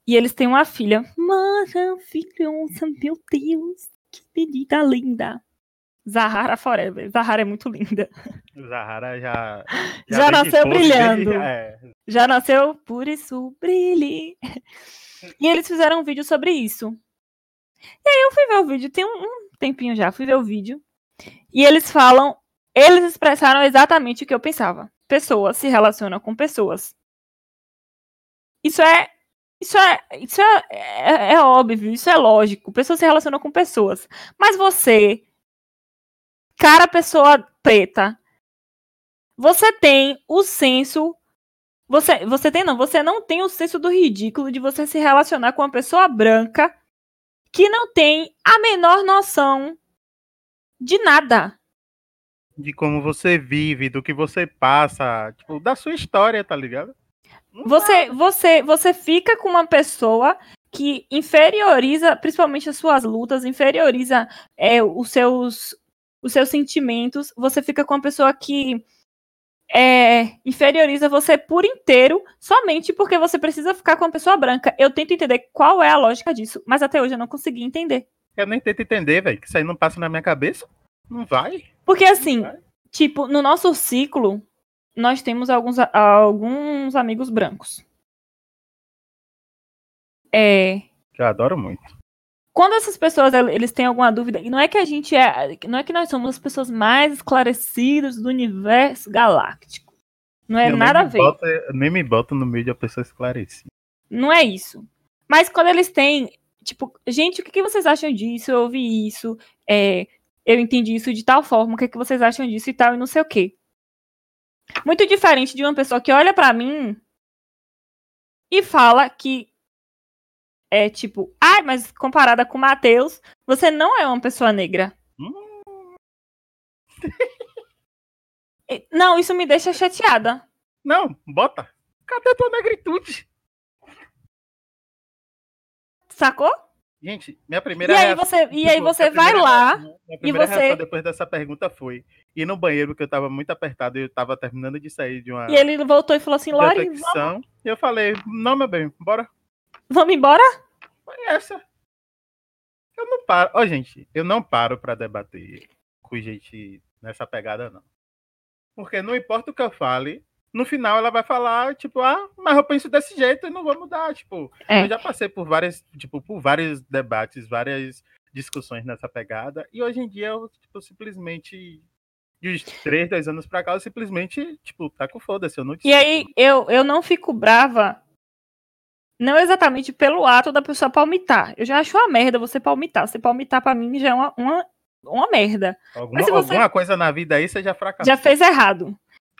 E eles têm uma filha. Mano, filhosa, meu Deus, que menina linda. Zahara Forever. Zahara é muito linda. Zahara já. Já de nasceu brilhando. desde- é, Já nasceu por isso, brilhe. E eles fizeram um vídeo sobre isso. E aí eu fui ver o vídeo, tem um, um tempinho já, fui ver o vídeo. E eles falam, eles expressaram exatamente o que eu pensava. Pessoas se relacionam com pessoas. Isso é. Isso é, isso é, é, é óbvio, isso é lógico. Pessoas se relacionam com pessoas. Mas você, cara, pessoa preta, você tem o senso você, você tem não, você não tem o senso do ridículo de você se relacionar com uma pessoa branca que não tem a menor noção de nada. De como você vive, do que você passa, tipo, da sua história, tá ligado? Não Você, você, você fica com uma pessoa que inferioriza, principalmente as suas lutas, inferioriza é, os seus os seus sentimentos. Você fica com uma pessoa que é, inferioriza você por inteiro, somente porque você precisa ficar com uma pessoa branca. Eu tento entender qual é a lógica disso, mas até hoje eu não consegui entender. Eu nem tento entender, velho, que isso aí não passa na minha cabeça. Não vai. Porque assim, Vai. tipo, no nosso ciclo, nós temos alguns, alguns amigos brancos. É, Que eu adoro muito. quando essas pessoas el- eles têm alguma dúvida, e não é que a gente é, não é que nós somos as pessoas mais esclarecidas do universo galáctico. Não é Eu nada a ver. nem me boto no meio de uma pessoa esclarecida. Não é isso. Mas quando eles têm, tipo, gente, o que, que vocês acham disso? Eu ouvi isso, é, eu entendi isso de tal forma, o que, que vocês acham disso e tal, e não sei o quê. Muito diferente de uma pessoa que olha pra mim e fala que é tipo, ai, mas comparada com o Matheus, você não é uma pessoa negra. Hum. Não, isso me deixa chateada. Não, bota. Cadê tua negritude? Sacou? Gente, minha primeira E aí reação- você, e aí você vai primeira lá. reação- Minha primeira você- reação depois dessa pergunta foi ir no banheiro, porque eu tava muito apertado e eu tava terminando de sair de uma E ele voltou e falou assim: Lori, vamos-. E eu falei, não, meu bem, bora. vamos embora? Foi essa. Eu não paro. Ó, gente, eu não paro pra debater com gente nessa pegada, não. Porque não importa o que eu fale, no final ela vai falar, tipo, ah, mas eu penso desse jeito e não vou mudar. Tipo, É. eu já passei por várias, tipo, por vários debates, várias discussões nessa pegada. E hoje em dia eu, tipo, simplesmente. De uns três, dois anos pra cá, eu simplesmente, tipo, tá com foda-se. Eu não E aí eu, eu não fico brava, não exatamente pelo ato da pessoa palmitar. Eu já acho uma merda você palmitar. Você palmitar pra mim já é uma, uma, uma merda. Alguma, você- alguma coisa na vida aí você já fracassou. Já fez errado.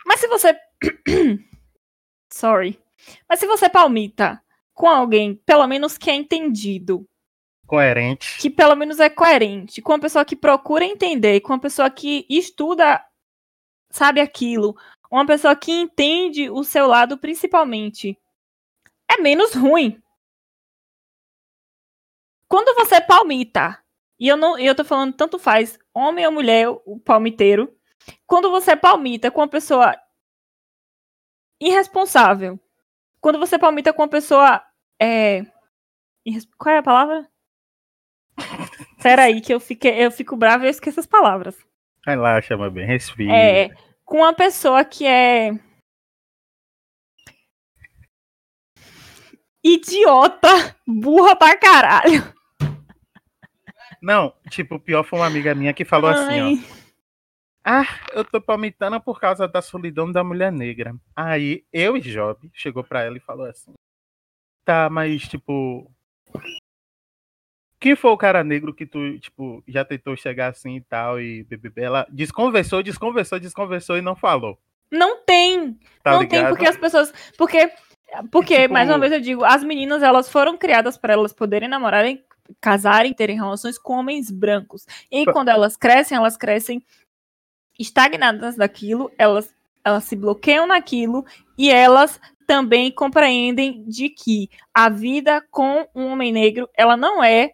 Mas se você. Sorry. Mas se você palmita com alguém, pelo menos que é entendido, Coerente. que pelo menos é coerente, com uma pessoa que procura entender, com uma pessoa que estuda, sabe aquilo, uma pessoa que entende o seu lado principalmente, é menos ruim. Quando você palmita, e eu não, eu tô falando tanto faz, homem ou mulher, o palmiteiro, quando você palmita com uma pessoa irresponsável, quando você palmita com uma pessoa é, qual é a palavra? Peraí, que eu, fiquei, eu fico brava e eu esqueço as palavras. Relaxa, meu bem, respira. É, com uma pessoa que é. Idiota, burra pra caralho. Não, tipo, o pior foi uma amiga minha que falou assim, ó. Ah, eu tô palmitando por causa da solidão da mulher negra. Aí eu e Job chegou pra ela e falou assim: Tá, mas tipo. Quem foi o cara negro que tu, tipo, já tentou chegar assim e tal e BBB? Ela desconversou, desconversou, desconversou e não falou. Não tem. Tá não ligado? tem, porque as pessoas. Porque, porque Tipo- mais uma vez eu digo, as meninas elas foram criadas para elas poderem namorarem, casarem, terem relações com homens brancos. E quando elas crescem, elas crescem estagnadas daquilo, elas, elas se bloqueiam naquilo e elas também compreendem de que a vida com um homem negro, ela não é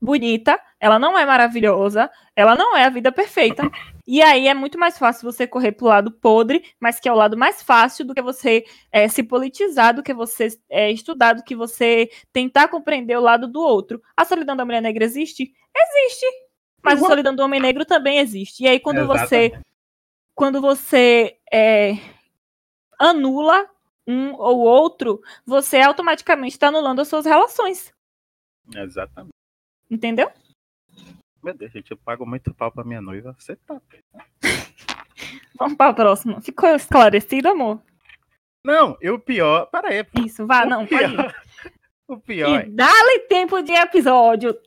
bonita, ela não é maravilhosa, ela não é a vida perfeita. E aí é muito mais fácil você correr pro lado podre, mas que é o lado mais fácil do que você é, se politizar, do que você é, estudar, do que você tentar compreender o lado do outro. A solidão da mulher negra existe? Existe. Mas a Uhum. solidão do homem negro também existe. E aí quando você Exatamente. quando você é, anula um ou outro, você automaticamente está anulando as suas relações. Exatamente. Entendeu? Meu Deus, gente, eu pago muito pau pra minha noiva. Você tá. Vamos para a próxima. Ficou esclarecido, amor? Não, e o pior. Aí. Isso, vá, o não, pode ir. pior, o pior é. E dá-lhe tempo de episódio.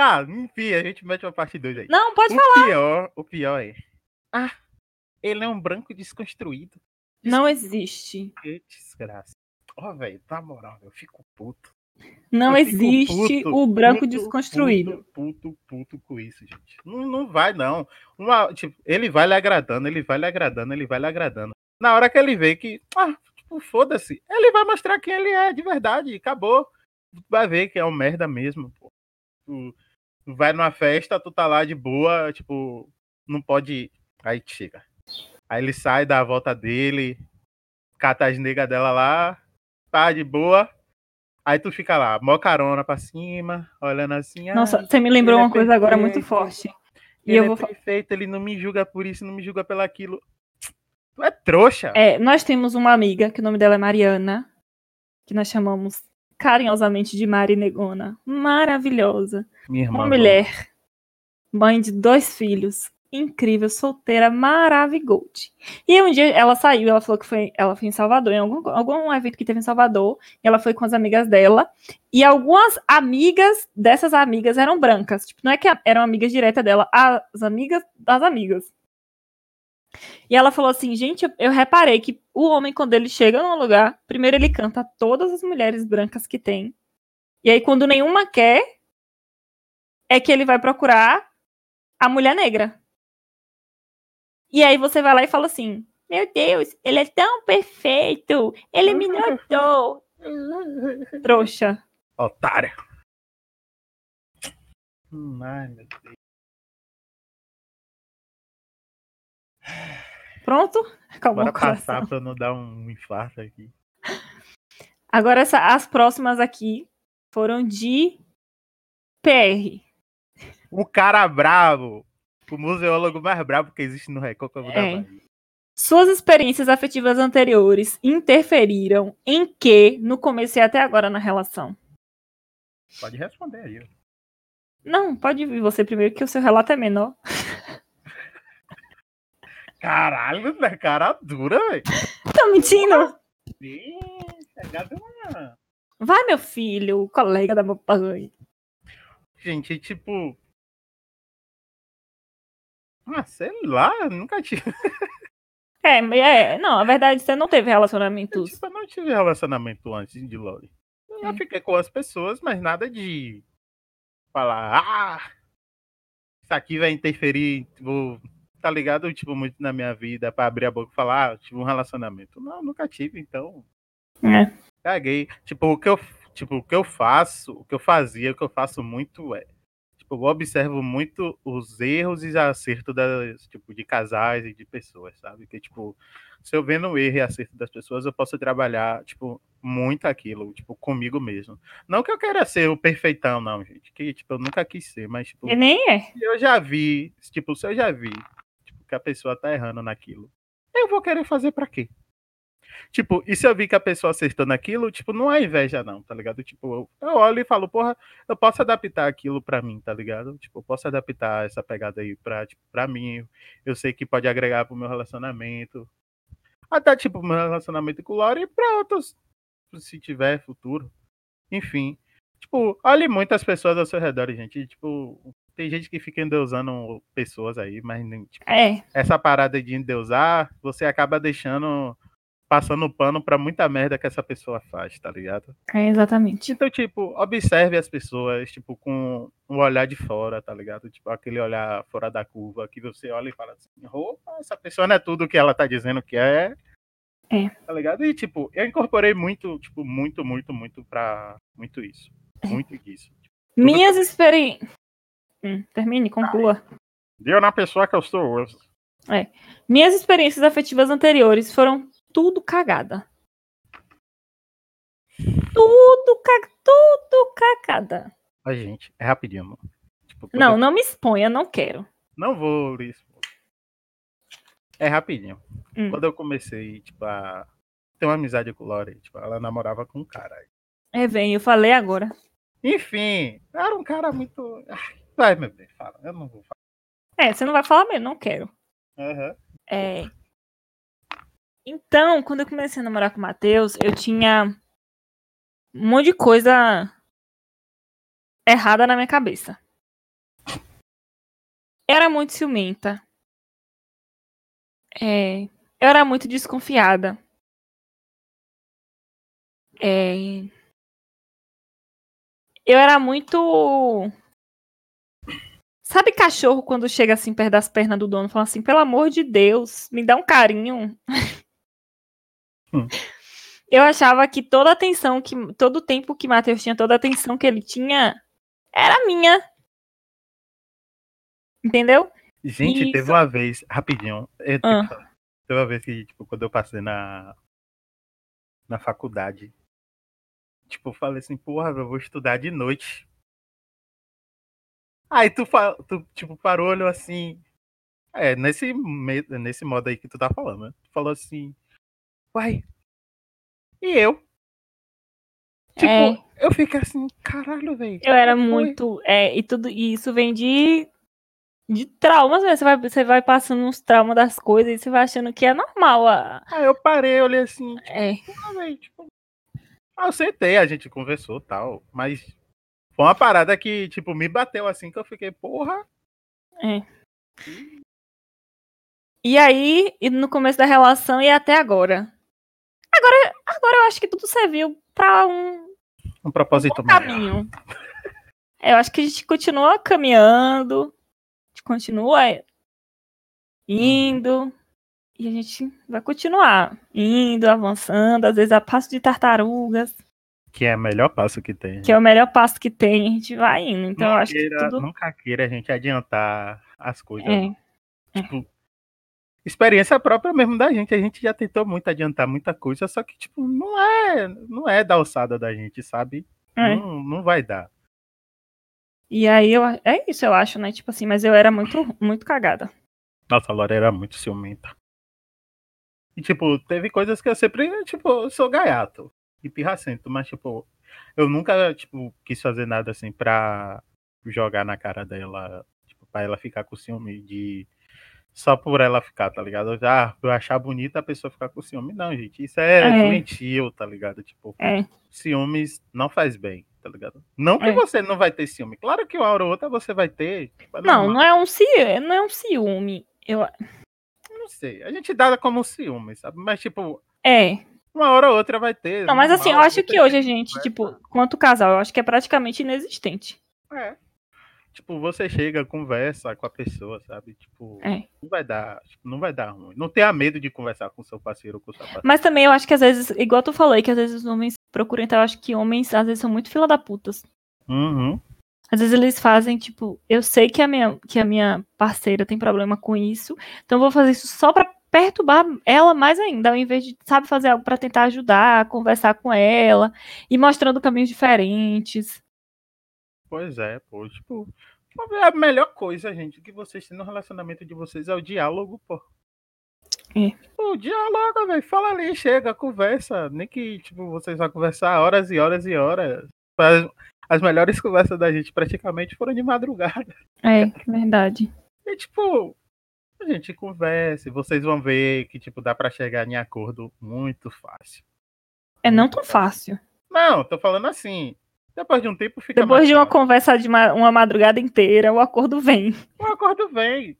Tá, enfim, a gente mete uma parte 2 aí. Não, pode o falar. pior, o pior é. Ah, ele é um branco desconstruído. Não existe. Que desgraça. Ó, velho, na moral, eu fico puto. Não Eu existe puto, o branco puto, desconstruído. Puto, puto, puto com isso, gente. Não, não vai, não. Uma, tipo, ele vai lhe agradando, ele vai lhe agradando, ele vai lhe agradando. Na hora que ele vê que, ah, tipo, foda-se, ele vai mostrar quem ele é de verdade. Acabou. Vai ver que é um merda mesmo, pô. Vai numa festa, tu tá lá de boa, tipo, não pode ir. Aí chega. Aí ele sai, dá a volta dele, cata as negas dela lá, tá de boa. Aí tu fica lá, mó carona pra cima, olhando assim. Nossa, "Ai, você me lembrou é uma coisa agora muito forte. E ele eu é vou perfeito, ele não me julga por isso, não me julga pelo aquilo. Tu é trouxa. É, nós temos uma amiga, que o nome dela é Mariana, que nós chamamos carinhosamente de Mari Negona. Maravilhosa. Minha irmã. Uma mulher, mãe de dois filhos, incrível, solteira, maravilhosa. E um dia ela saiu, ela falou que foi, ela foi em Salvador, em algum, algum evento que teve em Salvador, ela foi com as amigas dela, e algumas amigas dessas amigas eram brancas, tipo, não é que eram amigas diretas dela, as amigas das amigas. E ela falou assim, gente, eu, eu reparei que o homem, quando ele chega num lugar, primeiro ele canta todas as mulheres brancas que tem, e aí quando nenhuma quer, é que ele vai procurar a mulher negra. E aí você vai lá e fala assim: Meu Deus, ele é tão perfeito, ele me notou. Trouxa. Otária. Ai, meu Deus. Pronto? Acabou Bora passar pra eu não dar um infarto aqui. Agora essa- as próximas aqui foram de PR. O cara bravo. O museólogo mais bravo que existe no Recôncavo da É. Bahia. Suas experiências afetivas anteriores interferiram em que no começo e até agora na relação? Pode responder aí. Não, pode vir você primeiro, que o seu relato é menor. Caralho, né? Cara dura, velho. Tá mentindo? Uma- Vai, meu filho, colega da mamãe. Gente, tipo. Ah, sei lá, eu nunca tive. É, é, não, a verdade, você não teve Eu, relacionamentos. tipo, eu não tive relacionamento antes de Loli. Eu É. fiquei com as pessoas, mas nada de falar, ah, isso aqui vai interferir, tipo, tá ligado? Tipo, muito na minha vida, pra abrir a boca e falar, ah, tive um relacionamento. Não, nunca tive, então. É. Caguei. Tipo, o que eu, tipo, o que eu faço, o que eu fazia, o que eu faço muito é. Tipo, eu observo muito os erros e acertos das, tipo, de casais e de pessoas, sabe? Que, tipo, se eu vendo o erro e acerto das pessoas, eu posso trabalhar, tipo, muito aquilo, tipo, comigo mesmo. Não que eu queira ser o perfeitão, não, gente. Que, tipo, eu nunca quis ser, mas, tipo, E nem é. se eu já vi, tipo, se eu já vi que a pessoa tá errando naquilo, eu vou querer fazer pra quê? Tipo, e se eu vi que a pessoa acertou naquilo, tipo, não é inveja, não, tá ligado? Tipo, eu, eu olho e falo, porra, eu posso adaptar aquilo pra mim, tá ligado? Tipo, eu posso adaptar essa pegada aí pra, tipo, pra mim. Eu sei que pode agregar pro meu relacionamento. Até, tipo, meu relacionamento com o Laura e pra outros, se tiver futuro. Enfim. Tipo, olhe muitas pessoas ao seu redor, gente. Tipo, tem gente que fica endeusando pessoas aí, mas tipo, É, essa parada de endeusar, você acaba deixando, passando pano pra muita merda que essa pessoa faz, tá ligado? é exatamente. Então, tipo, observe as pessoas, tipo, com um olhar de fora, tá ligado? Tipo, aquele olhar fora da curva, que você olha e fala assim, roupa, essa pessoa não é tudo que ela tá dizendo que é. É. Tá ligado? E, tipo, eu incorporei muito, tipo, muito, muito, muito pra. Muito isso. Muito disso. Minhas experiências. Hum, termine, conclua. Deu na pessoa que eu sou hoje. Minhas experiências afetivas anteriores foram tudo cagada. Tudo, ca... tudo cagada. Ó, gente, é rapidinho. mano. Tipo, Não, não me exponha, não quero. Não vou lhe expor. É rapidinho. Hum. Quando eu comecei, tipo, a ter uma amizade com o Lore, tipo, ela namorava com um cara. É, vem, eu falei agora. Enfim, era um cara muito. Ai, Vai, meu bem, fala. Eu não vou É, você não vai falar mesmo, não quero. falar. Aham. É. Então, quando eu comecei a namorar com o Matheus, eu tinha um monte de coisa errada na minha cabeça. Era muito ciumenta. É, eu era muito desconfiada. É, eu era muito. Sabe cachorro quando chega assim perto das pernas do dono e fala assim, pelo amor de Deus, me dá um carinho. Hum. Eu achava que toda a atenção, que todo o tempo que Matheus tinha, toda a atenção que ele tinha, era minha. Entendeu? Gente, teve uma vez, rapidinho. eu Ah. falar. Teve uma vez que, tipo, quando eu passei na, na faculdade, tipo, eu falei assim, porra, eu vou estudar de noite. Aí tu, tu tipo, parou, olhou assim. É, nesse, nesse modo aí que tu tá falando, né? Tu falou assim, uai, e eu? Tipo, É. eu fiquei assim, caralho, velho. Eu era muito. É, e tudo e isso vem de. De traumas, né? Você vai, você vai passando uns traumas das coisas e você vai achando que é normal. a- Aí eu parei, olhei assim, É. Ah, velho, tipo. Ah, eu sentei, a gente conversou e tal, mas foi uma parada que, tipo, me bateu assim que eu fiquei, porra. E aí, e no começo da relação e até agora. Agora, agora eu acho que tudo serviu pra um Um propósito maior. caminho. Eu acho que a gente continua caminhando, a gente continua indo, e a gente vai continuar indo, avançando, às vezes a passo de tartarugas. Que é o melhor passo que tem. Que é o melhor passo que tem, a gente vai indo. Então acho que queira- tudo. Nunca queira a gente adiantar as coisas. É. Tipo, experiência própria mesmo da gente. A gente já tentou muito adiantar muita coisa, só que, tipo, não é, não é da alçada da gente, sabe? É. Não, não vai dar. E aí eu, é isso, eu acho, né? Tipo assim, mas eu era muito, muito cagada. Nossa, a Laura era muito ciumenta. E, tipo, teve coisas que eu sempre, tipo, eu sou gaiato e pirracento, mas, tipo, eu nunca, tipo, quis fazer nada assim pra jogar na cara dela, tipo, pra ela ficar com ciúme de. Só por ela ficar, tá ligado? Ah, eu achar bonita a pessoa ficar com ciúme. Não, gente, isso é, É. doentio, tá ligado? Tipo, É, ciúmes não faz bem, tá ligado? Não que É. você não vai ter ciúme. Claro que uma hora ou outra você vai ter. tipo, é não, não é um ciúme, não é um ciúme. Eu, Não sei. A gente dá como ciúme, sabe? Mas, tipo, é. Uma hora ou outra vai ter. Não, mas assim, eu acho que hoje a gente, tipo, quanto casal, eu acho que é praticamente inexistente. É. Tipo, você chega, conversa com a pessoa, sabe? Tipo, É. não vai dar, tipo, não vai dar ruim. Não tenha medo de conversar com seu parceiro ou com sua parceira. Mas também eu acho que às vezes, igual tu falou aí, que às vezes os homens procuram, então eu acho que homens às vezes são muito fila da putas. Uhum. Às vezes eles fazem, tipo, eu sei que a minha, que a minha parceira tem problema com isso, então eu vou fazer isso só pra perturbar ela mais ainda, ao invés de, sabe, fazer algo pra tentar ajudar, conversar com ela, e mostrando caminhos diferentes. Pois é, pô, tipo, a melhor coisa, gente, que vocês têm no relacionamento de vocês é o diálogo, pô. É. Pô, dialoga, velho. Fala ali, chega, conversa. Nem que, tipo, vocês vão conversar horas e horas e horas. As, as melhores conversas da gente praticamente foram de madrugada. É, verdade. E, tipo, a gente conversa e vocês vão ver que, tipo, dá pra chegar em acordo muito fácil. É não tão fácil. Não, tô falando assim. Depois de um tempo fica Depois de uma fácil. conversa de uma, uma madrugada inteira, o acordo vem. O acordo vem.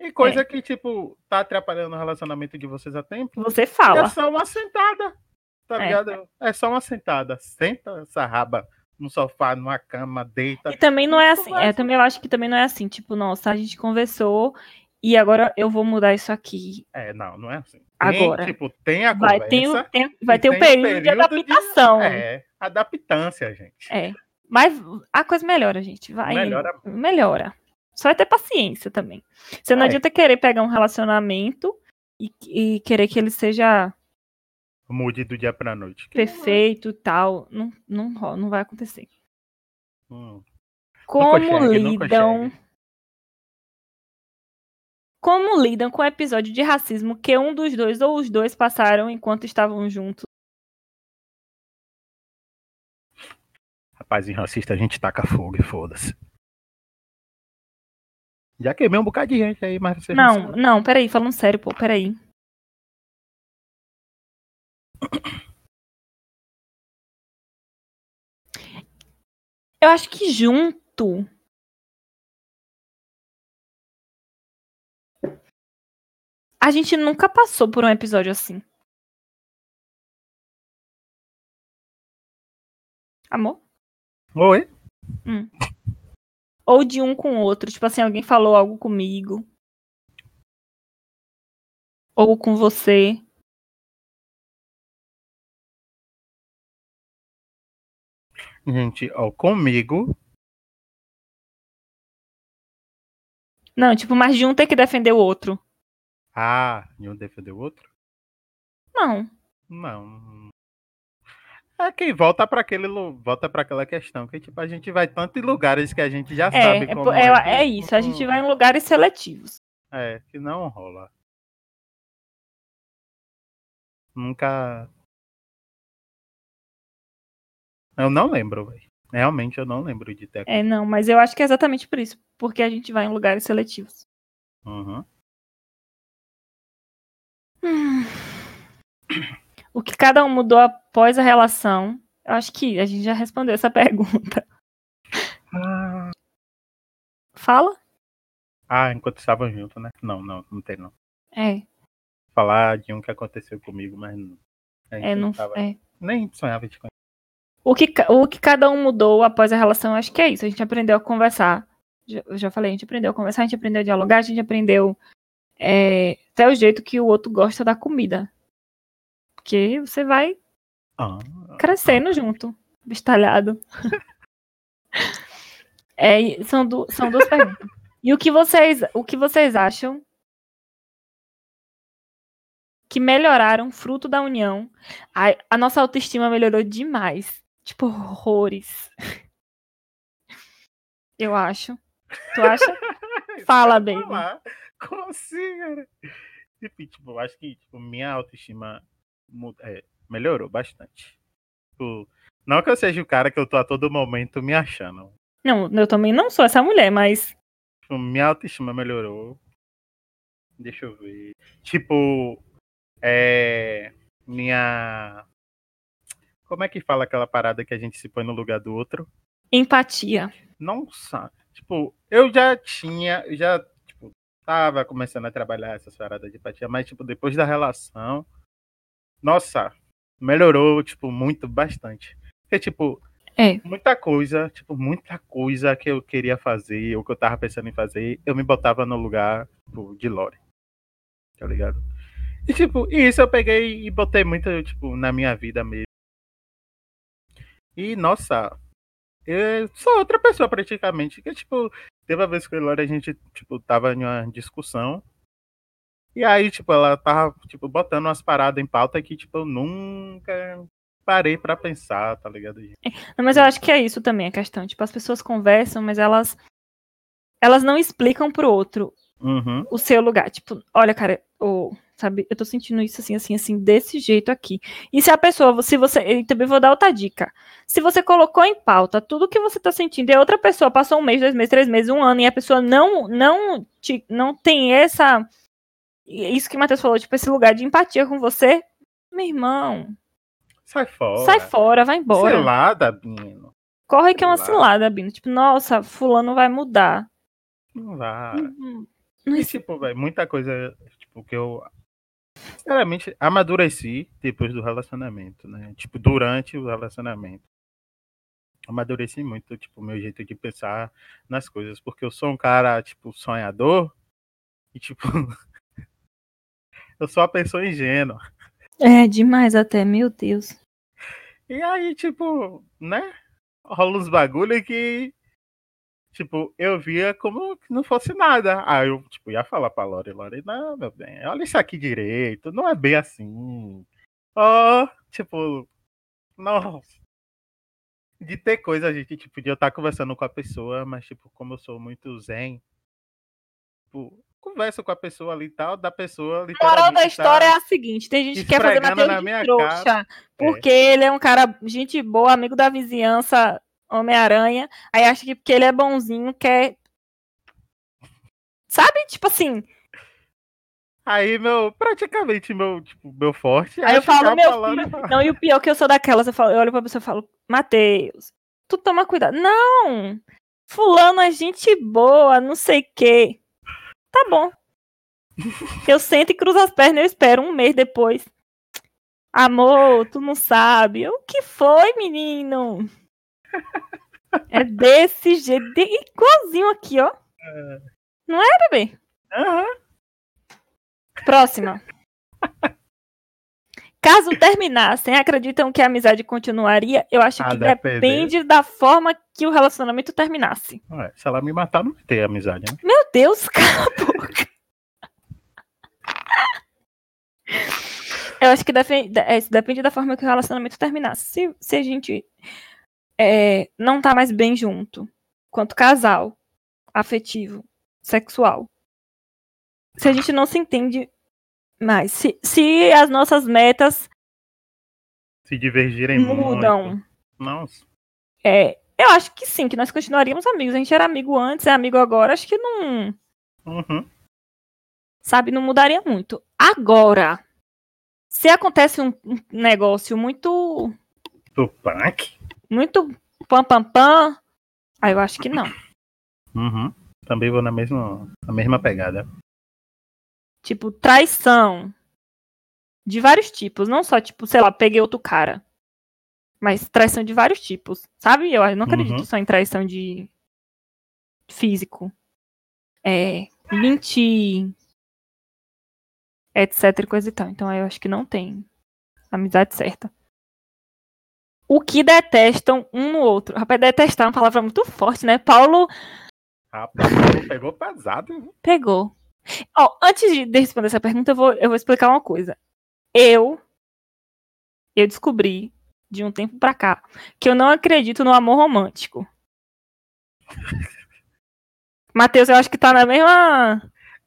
E coisa que, tipo, tá atrapalhando o relacionamento de vocês há tempo. Você É fala. só uma sentada. Tá É. ligado? É só uma sentada. Senta essa raba no sofá, numa cama, deita. E também não é assim. É, também eu acho que também não é assim. Tipo, nossa, a gente conversou e agora eu vou mudar isso aqui. É, não, não é assim. Tem, Agora. Tipo, tem a Vai conversa. ter, o- tem- vai ter o tem período, de adaptação. É. É, adaptância, gente. Mas a coisa melhora, gente. Vai. Melhora. Melhora. Só é ter paciência também. Você não É. adianta querer pegar um relacionamento e, e querer que ele seja Mude do dia pra noite. perfeito e tal. Não, não, não vai acontecer. Hum. Como lidam. Como lidam com o episódio de racismo que um dos dois ou os dois passaram enquanto estavam juntos? Rapaz, em racista a gente taca fogo e foda-se. Já queimei um bocado de gente aí, mas vocês Não, sabem. não, peraí, falando sério, pô, peraí. Eu acho que junto. A gente nunca passou por um episódio assim. Amor? Oi? Ou de um com o outro. Tipo assim, alguém falou algo comigo. Ou com você. Gente, ó, comigo. Não, tipo, mais de um ter que defender o outro. Ah, e um defendeu o outro? Não. Não. É que volta para aquele volta para aquela questão que tipo a gente vai tanto em lugares que a gente já É, sabe é, como é, que é isso. A gente não- vai em lugares seletivos. é que não rola. Nunca Eu não lembro, velho. Realmente eu não lembro de ter. É, não, mas eu acho que é exatamente por isso. Porque a gente vai em lugares seletivos. Uhum. Hum. O que cada um mudou após a relação. Eu acho que a gente já respondeu essa pergunta. Ah, Fala? Ah, enquanto estavam juntos, né? Não, não, não tem não. É, Falar de um que aconteceu comigo, mas não. A gente é, não, tava- é. Nem sonhava de conhecer. O que, o que cada um mudou após a relação, acho que é isso. A gente aprendeu a conversar. Eu já falei, a gente aprendeu a conversar, a gente aprendeu a dialogar, a gente aprendeu é, até o jeito que o outro gosta da comida. Porque você vai Ah, crescendo junto. Bestalhado. É, são, du são duas perguntas. E o que vocês, o que vocês acham que melhoraram fruto da união? A, a nossa autoestima melhorou demais. Tipo, horrores. Eu acho. Tu acha? Fala, baby. Falar. Como assim, cara? Tipo, eu acho que tipo, minha autoestima é, melhorou bastante. Tipo, não que eu seja o cara que eu tô a todo momento me achando. Não, eu também não sou essa mulher, mas. Tipo, minha autoestima melhorou. Deixa eu ver. Tipo, é. Minha. Como é que fala aquela parada que a gente se põe no lugar do outro? Empatia. Nossa, tipo, eu já tinha, já, tipo, tava começando a trabalhar essas paradas de empatia, mas, tipo, depois da relação, nossa, melhorou, tipo, muito, bastante. Porque, tipo, é. muita coisa, tipo, muita coisa que eu queria fazer, ou que eu tava pensando em fazer, eu me botava no lugar, tipo, de Lore. Tá ligado? E, tipo, isso eu peguei e botei muito, tipo, na minha vida mesmo. E, nossa, eu sou outra pessoa praticamente. Que, tipo, teve a vez que a a gente, tipo, tava em uma discussão. E aí, tipo, ela tava, tipo, botando umas paradas em pauta que, tipo, eu nunca parei para pensar, tá ligado? É, não, mas eu acho que é isso também a questão. Tipo, as pessoas conversam, mas elas elas não explicam pro outro uhum. o seu lugar. Tipo, olha, cara, ou sabe, eu tô sentindo isso assim, assim, assim, desse jeito aqui. E se a pessoa, se você, eu também vou dar outra dica. Se você colocou em pauta tudo que você tá sentindo e outra pessoa passou um mês, dois meses, três meses, um ano e a pessoa não, não, te, não tem essa, isso que o Matheus falou, tipo, esse lugar de empatia com você, meu irmão. Sai fora. Sai fora, vai embora. Cilada, Bino. Corre que é uma cilada, Bino. Tipo, nossa, fulano vai mudar. Não vai. Uhum. E, tipo, véio, muita coisa, tipo, que eu Sinceramente, amadureci depois do relacionamento, né? Tipo, durante o relacionamento. Amadureci muito, tipo, meu jeito de pensar nas coisas, porque eu sou um cara, tipo, sonhador e, tipo, eu sou uma pessoa ingênua. É, demais até, meu Deus. E aí, tipo, né? Rola uns bagulho que tipo, eu via como que não fosse nada. Aí eu, tipo, ia falar pra Lore, Lore, não, meu bem, olha isso aqui direito, não é bem assim. Ó, oh, tipo, nossa. De ter coisa, a gente, tipo, de eu estar conversando com a pessoa, mas, tipo, como eu sou muito zen, tipo, converso com a pessoa ali e tal, da pessoa A moral da história tá é a seguinte: tem gente que quer fazer Matheus de trouxa, cara. porque é. ele é um cara, gente boa, amigo da vizinhança, Homem-Aranha, aí acha que porque ele é bonzinho quer. Sabe? Tipo assim. Aí, meu, praticamente meu, tipo, meu forte. Aí eu falo, meu falando... filho. Não, e o pior é que eu sou daquelas, eu, falo, eu olho pra pessoa e falo, Matheus, tu toma cuidado. Não! Fulano é gente boa, não sei o quê. Tá bom. Eu sento e cruzo as pernas e eu espero um mês depois. Amor, tu não sabe. O que foi, menino? É desse jeito, de, igualzinho aqui, ó. É. Não é, bebê? Uhum. Próxima. Caso terminassem, acreditam que a amizade continuaria? Eu acho ah, que depende. depende da forma que o relacionamento terminasse. Ué, se ela me matar, não vai ter amizade, né? Meu Deus, cala a boca. Eu acho que depende, é, depende da forma que o relacionamento terminasse. Se, se a gente é, não tá mais bem junto, quanto casal, afetivo, sexual. Se a gente não se entende mais, se, se as nossas metas se divergirem mudam, muito. Nossa. É, eu acho que sim, que nós continuaríamos amigos. A gente era amigo antes, é amigo agora. Acho que não. Uhum. Sabe, não mudaria muito. Agora, se acontece um, negócio muito. Tupac? Muito pam pam pam. Aí eu acho que não. Uhum. Também vou na mesma, na mesma pegada. Tipo, traição. De vários tipos. Não só, tipo, sei lá, peguei outro cara. Mas traição de vários tipos. Sabe? Eu não acredito uhum. só em traição de físico. É. Mentir. Etc. coisa e tal. Então eu acho que não tem amizade certa. O que detestam um no outro. Rapaz, detestar é uma palavra muito forte, né? Paulo Rapaz, pegou pesado. viu? pegou. Ó, antes de de responder essa pergunta, eu vou, eu vou explicar uma coisa. Eu, eu descobri, de um tempo pra cá, que eu não acredito no amor romântico. Matheus, eu acho que tá na mesma.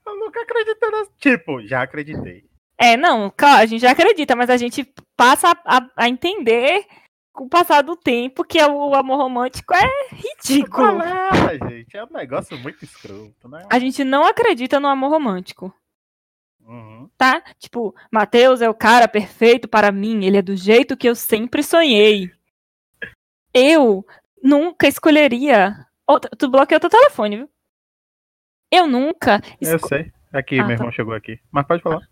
Eu nunca acreditei nessa. Tipo, já acreditei. É, não, claro, a gente já acredita, mas a gente passa a, a- a entender com o passar do tempo que o amor romântico é ridículo. Balela, gente. É um negócio muito escroto, né? A gente não acredita no amor romântico, Uhum. tá? Tipo, Matheus é o cara perfeito para mim, ele é do jeito que eu sempre sonhei. Eu nunca escolheria. Ô, tu- bloqueou teu telefone, viu? Eu nunca. Eu esco- sei. Aqui, Ah, meu tá. irmão chegou aqui. Mas pode falar.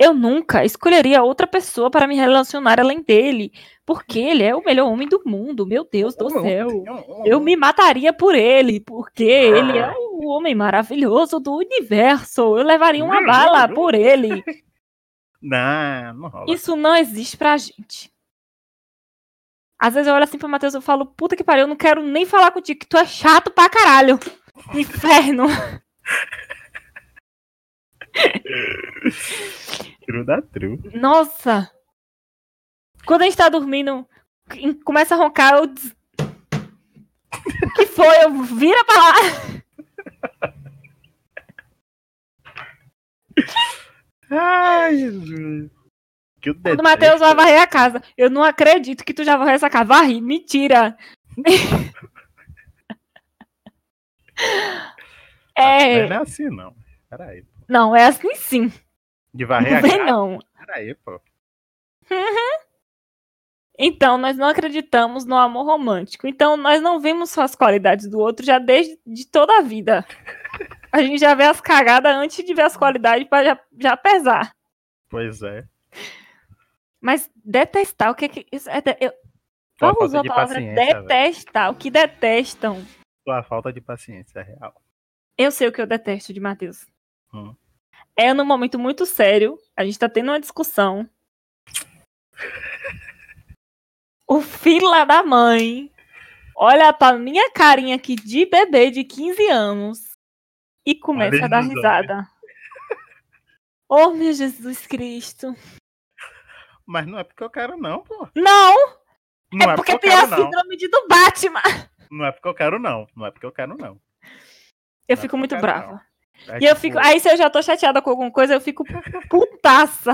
Eu nunca escolheria outra pessoa para me relacionar além dele. Porque ele é o melhor homem do mundo. Meu Deus do céu. Eu me mataria por ele, porque ele é o homem maravilhoso do universo. Eu levaria uma bala por ele. Não, não rola. Isso não existe pra gente. Às vezes eu olho assim pro Matheus e falo, puta que pariu, eu não quero nem falar contigo, que tu é chato pra caralho. Inferno. True da true. Nossa. Quando a gente tá dormindo, começa a roncar, eu. des- O que foi? Eu vira pra lá. Ai, Jesus. Que Quando o Matheus vai varrer a casa. Eu não acredito que tu já varreu essa casa. Varri. Mentira. Mas é. Não é assim, não. Pera aí. pô. Não, é assim sim. De varrer Não a casa? não. Pera aí, pô. Então, nós não acreditamos no amor romântico. Então, nós não vemos só as qualidades do outro já desde de toda a vida. A gente já vê as cagadas antes de ver as qualidades para já, já pesar. Pois é. Mas detestar, o que que. Isso é de- eu, Tua a palavra detestar. O que detestam? Tua falta de paciência é real. Eu sei o que eu detesto de Matheus. Hum. É num momento muito sério. A gente tá tendo uma discussão. O filho lá da mãe olha pra minha carinha aqui de bebê de 15 anos e começa a dar risada. Oh, meu Jesus Cristo. Mas não é porque eu quero, não, pô. Não, Não é é, porque porque tem a quero, não. síndrome de do Batman. Não é porque eu quero, não. Não é porque eu quero, não. Eu é fico porque muito eu quero, brava. É E eu tipo, fico. Aí, se eu já tô chateada com alguma coisa, eu fico putaça.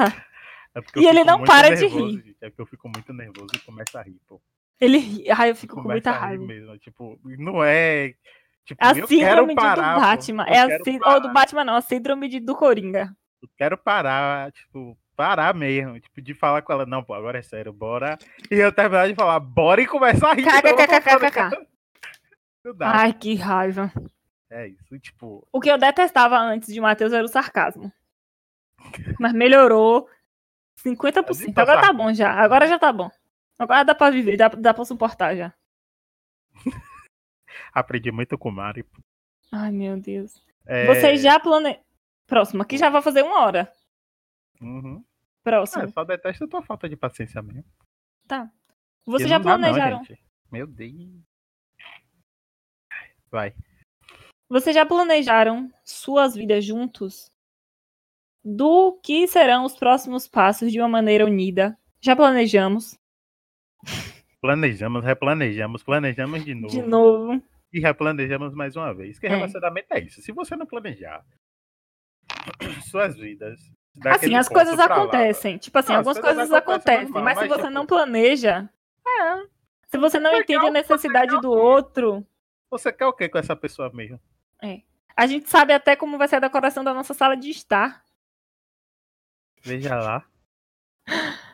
é e ele não para de nervoso, rir. gente. É porque eu fico muito nervoso e começo a rir, pô. Ele ri. Ai, eu fico com muita raiva. mesmo. Tipo, não é. Tipo, A eu quero síndrome de parar, do. Batman. É a. Ou do Batman, não, a síndrome de, do Coringa. Eu quero parar, tipo, parar mesmo. Tipo, de falar com ela, não, pô, agora é sério, bora. E eu terminar de falar, bora e começar a rir. Ai, que raiva. É isso, tipo, O que eu detestava antes de Matheus era o sarcasmo. Mas melhorou 50%. Então, Agora tá bom já. Agora já tá bom. Agora dá pra viver, dá, dá pra suportar já. aprendi muito com o Mari. Ai, meu Deus. É, Vocês já plane... Próximo, aqui já vai fazer uma hora. uhum. Próximo. É, só detesto a tua falta de paciência mesmo. Vocês Porque já não dá, não, planejaram. gente. Meu Deus. Vai. Vocês já planejaram suas vidas juntos? Do que serão os próximos passos de uma maneira unida? Já planejamos. Planejamos, replanejamos, planejamos de novo. De novo. E replanejamos mais uma vez. Que É. relacionamento é isso. Se você não planejar suas vidas. Assim, as coisas pra lá, acontecem. Tipo assim, Não, as algumas coisas coisas acontecem acontecem. normal, mas se mas, você tipo- não planeja, É, se você não entende a necessidade do outro, você quer o que com essa pessoa mesmo? A gente sabe até como vai ser a decoração da nossa sala de estar. Veja lá.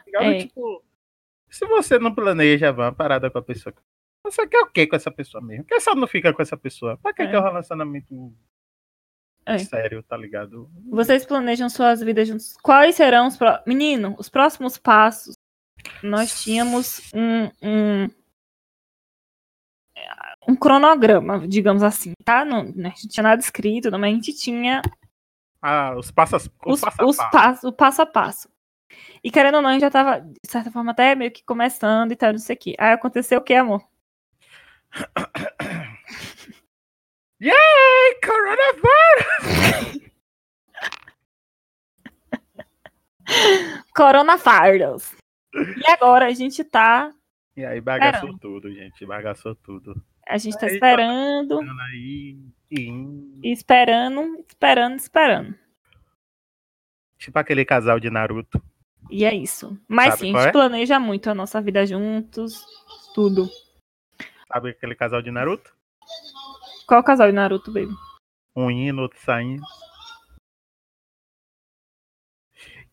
Legal, É. tipo, se você não planeja uma parada com a pessoa, você quer o que com essa pessoa mesmo? Por que você não fica com essa pessoa? Pra que É. que é um relacionamento É. sério, tá ligado? Vocês planejam suas vidas juntos. Quais serão os próximos. Menino, os próximos passos. Nós tínhamos um, um. Um cronograma, digamos assim, tá? Não, não tinha nada escrito, mas a gente tinha Ah, os passos, os, os, passo a os passo. o passo a passo. E querendo ou não, a gente já tava, de certa forma, até meio que começando e tal, não sei o quê. Aí aconteceu o quê, amor? Yay! Coronavirus! Coronavírus. E agora a gente tá. E aí bagaçou Esperando. tudo, gente. Bagaçou tudo. A gente tá Aí, esperando, Aí, e- esperando, esperando, esperando. tipo aquele casal de Naruto. E é isso. Mas Sabe sim, a gente é? planeja muito a nossa vida juntos, tudo. Sabe aquele casal de Naruto? Qual casal de Naruto, baby? Um indo, outro saindo.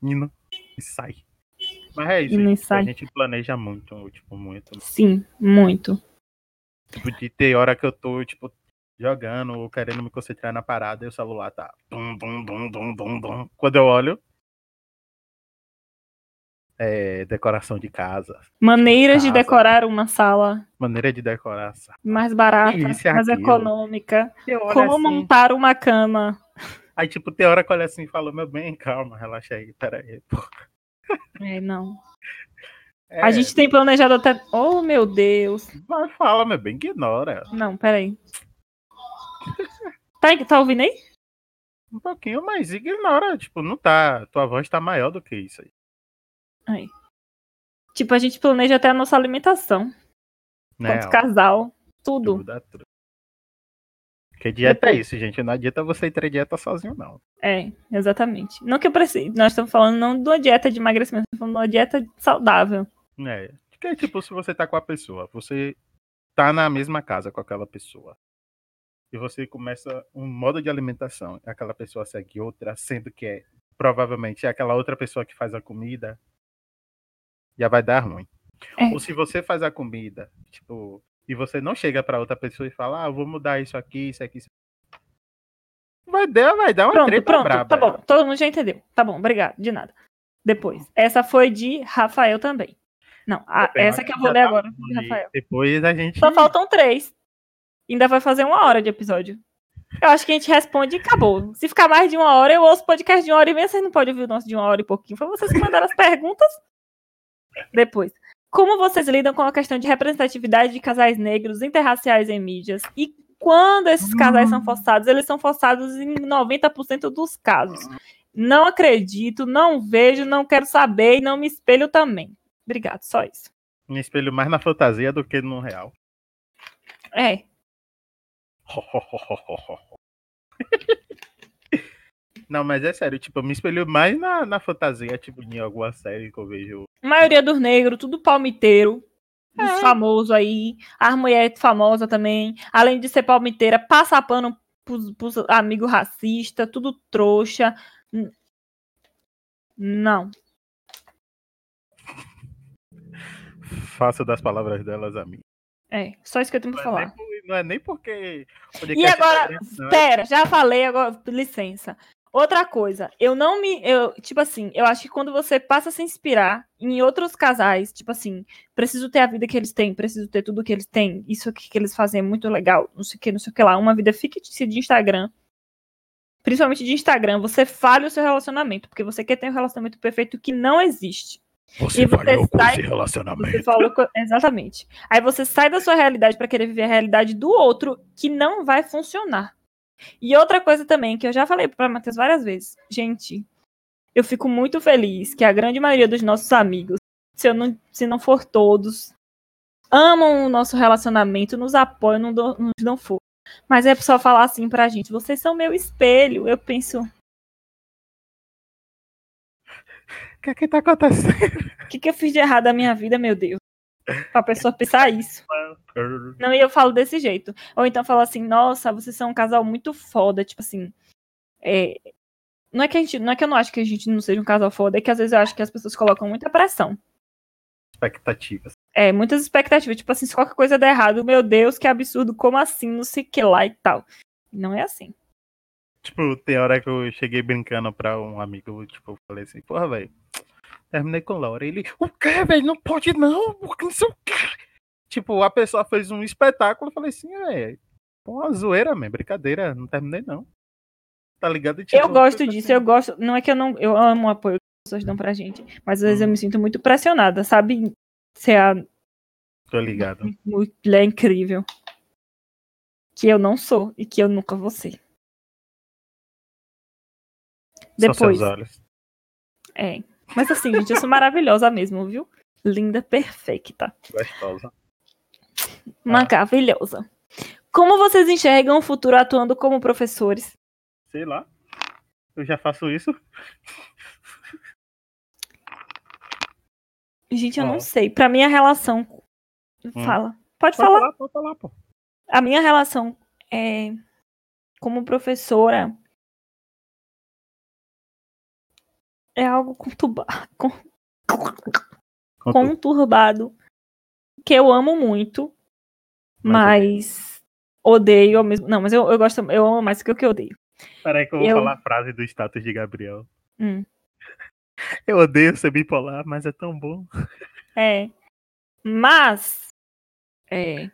Indo e sai. Mas é isso. A gente planeja muito, tipo, muito. Sim, muito. Tipo, de ter hora que eu tô, tipo, jogando ou querendo me concentrar na parada e o celular tá. Dum, dum, dum, dum, dum, dum. Quando eu olho. É, decoração de casa. Maneiras de Casa. decorar uma sala Maneira de decorar. sabe? mais barata, mais aquilo. econômica. Como assim, montar uma cama. Aí, tipo, tem hora que olha assim e fala, meu bem, calma, relaxa aí, pera aí. pô. É, não. É, A gente tem planejado até. Oh, meu Deus. Mas fala, meu bem, ignora. Não, peraí. Tá, tá ouvindo aí? Um pouquinho, mas ignora. Tipo, não tá. Tua voz tá maior do que isso aí. Aí. Tipo, a gente planeja até a nossa alimentação. Né? Quanto casal. Tudo. Tudo. Porque dieta é Depois- isso, gente. Não adianta você ir ter dieta sozinho, não. É, exatamente. Não que eu precise. Nós estamos falando não de uma dieta de emagrecimento, estamos falando de uma dieta saudável. É. Porque, tipo, se você tá com a pessoa, você tá na mesma casa com aquela pessoa. E você começa um modo de alimentação, aquela pessoa segue outra, sendo que é provavelmente é aquela outra pessoa que faz a comida, já vai dar ruim. É. Ou se você faz a comida, tipo, e você não chega pra outra pessoa e fala, ah, vou mudar isso aqui, isso aqui, isso aqui. Vai dar, vai dar uma Pronto, treta pronto. braba. Tá bom, todo mundo já entendeu. Tá bom, obrigado. De nada. Depois. Essa foi de Rafael também. Não, a- essa que eu vou ler tá agora, Rafael. Depois a gente. Só faltam três. Ainda vai fazer uma hora de episódio. Eu acho que a gente responde e acabou. Se ficar mais de uma hora, eu ouço podcast de uma hora e meia. Vocês não podem ouvir o nosso de uma hora e pouquinho. Foi vocês que mandaram as perguntas. Depois. Como vocês lidam com a questão de representatividade de casais negros interraciais em mídias? E quando esses casais são forçados? Eles são forçados em 90% dos casos. Não acredito, não vejo, não quero saber e não me espelho também. Obrigado, só isso. Me espelho mais na fantasia do que no real. É, Não, mas é sério, tipo, eu me espelho mais na, na fantasia, tipo, em alguma série que eu vejo. A maioria dos negros, tudo palmiteiro. Os É. famosos aí. As mulheres famosas também. Além de ser palmiteira, passa pano pros, pros amigos racistas, tudo trouxa. Não. Faço das palavras delas a mim. É, só isso que eu tenho pra Não é, falar. nem, por- não é nem porque. E tá agora, é- pera, já falei agora, licença. Outra coisa, eu não me. Eu, tipo assim, eu acho que quando você passa a se inspirar em outros casais, tipo assim, preciso ter a vida que eles têm, preciso ter tudo que eles têm, isso aqui que eles fazem é muito legal, não sei o que, não sei o que lá, uma vida fictícia de Instagram. Principalmente de Instagram, você falha o seu relacionamento, porque você quer ter um relacionamento perfeito que não existe. Você e você falhou com sai- esse relacionamento. Você falou exatamente. Aí você sai da sua realidade para querer viver a realidade do outro que não vai funcionar. E outra coisa também que eu já falei para Matheus várias vezes, gente, eu fico muito feliz que a grande maioria dos nossos amigos, se não, se não for todos, amam o nosso relacionamento, nos apoiam, não nos dão força. Mas é só falar assim pra gente, vocês são meu espelho. Eu penso, O que é que tá acontecendo? o que, que eu fiz de errado na minha vida, meu Deus? Pra pessoa pensar isso. Não, e eu falo desse jeito. Ou então falo assim, nossa, vocês são um casal muito foda, tipo assim. é, Não é que a gente. Não é que eu não acho que a gente não seja um casal foda, é que às vezes eu acho que as pessoas colocam muita pressão. Expectativas. É, muitas expectativas. Tipo assim, se qualquer coisa der errado, meu Deus, que absurdo, como assim? Não sei o que lá e tal. Não é assim. Tipo, tem hora que eu cheguei brincando pra um amigo, tipo, eu falei assim, porra, velho, terminei com Laura. Ele, o quê, velho? Não pode não, porque não sei o quê. Tipo, a pessoa fez um espetáculo, eu falei assim, é, uma zoeira, man, brincadeira, não terminei não. Tá ligado? Tipo, eu gosto disso, assim, eu gosto. Não é que eu não. Eu amo o apoio. pessoas dão pra gente. Mas às vezes eu me sinto muito pressionada, sabe? Ser a Tô ligado. mulher incrível. Que eu não sou e que eu nunca vou ser. Depois. seus olhos. É. Mas assim, gente, eu sou maravilhosa mesmo, viu? Linda, perfeita. Gostosa. Maravilhosa. Como vocês enxergam o futuro atuando como professores? Sei lá. Eu já faço isso. Gente, eu não Ó. sei. Pra mim, a relação. Fala. Pode Pode falar. falar, pode falar, pô. A minha relação é como professora é algo conturba- con- Contu- conturbado que eu amo muito, Mas mas odeio ao mesmo. Não, mas eu, eu gosto, eu amo mais que o que eu odeio. Peraí que eu vou eu- falar a frase do status de Gabriel. Hum. Eu odeio ser bipolar, mas é tão bom. É. Mas. É.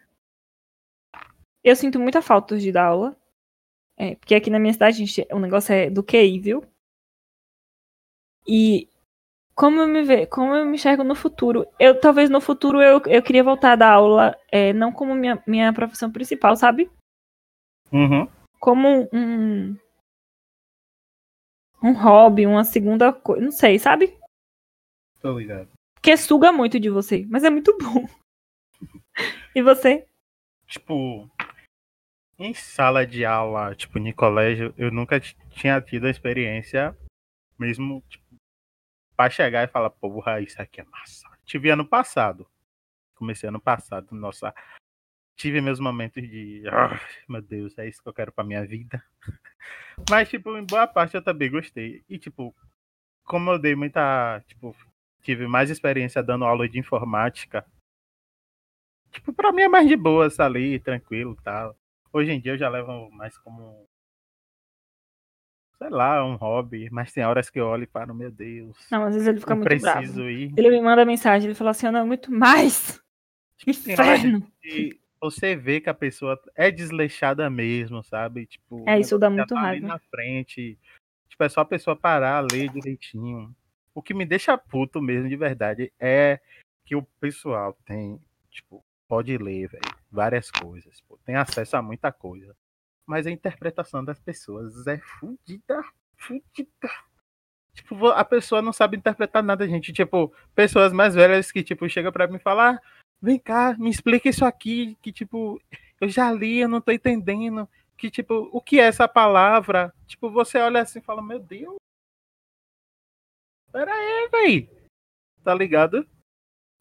Eu sinto muita falta de dar aula. É, porque aqui na minha cidade, gente, o negócio é do QI, viu? E como eu me ve, como eu me enxergo no futuro? Eu talvez no futuro eu, eu queria voltar a dar aula, é, não como minha, minha profissão principal, sabe? Uhum. Como um um hobby, uma segunda coisa, não sei, sabe? Tô ligado. Porque suga muito de você, mas é muito bom. E você? Tipo, em sala de aula, tipo, em colégio, eu nunca tinha tido a experiência mesmo, tipo, pra chegar e falar, porra, isso aqui é massa. Tive ano passado. Comecei ano passado, nossa. Tive meus momentos de. "Ah, meu Deus, é isso que eu quero pra minha vida. Mas, tipo, em boa parte eu também gostei. E, tipo, como eu dei muita. Tipo, tive mais experiência dando aula de informática. Tipo, pra mim é mais de boas ali, tranquilo e tal. Hoje em dia eu já levo mais como. Sei lá, um hobby. Mas tem horas que eu olho e paro, meu Deus. Não, às vezes ele fica muito bravo. preciso ir. Ele me manda mensagem, ele fala assim, eu não aguento mais. Inferno. Você vê que a pessoa é desleixada mesmo, sabe? Tipo, É, isso dá muito tá ali raiva. na frente. Tipo, é só a pessoa parar, ler direitinho. O que me deixa puto mesmo, de verdade, é que o pessoal tem, tipo, pode ler, velho, várias coisas. Pô, tem acesso a muita coisa. Mas a interpretação das pessoas é fudida, fudida. Tipo, a pessoa não sabe interpretar nada, gente. Tipo, pessoas mais velhas que, tipo, chegam pra mim falam, ah, vem cá, me explica isso aqui, que, tipo, eu já li, eu não tô entendendo. Que, tipo, o que é essa palavra? Tipo, você olha assim e fala, meu Deus. Pera aí, véi. Tá ligado?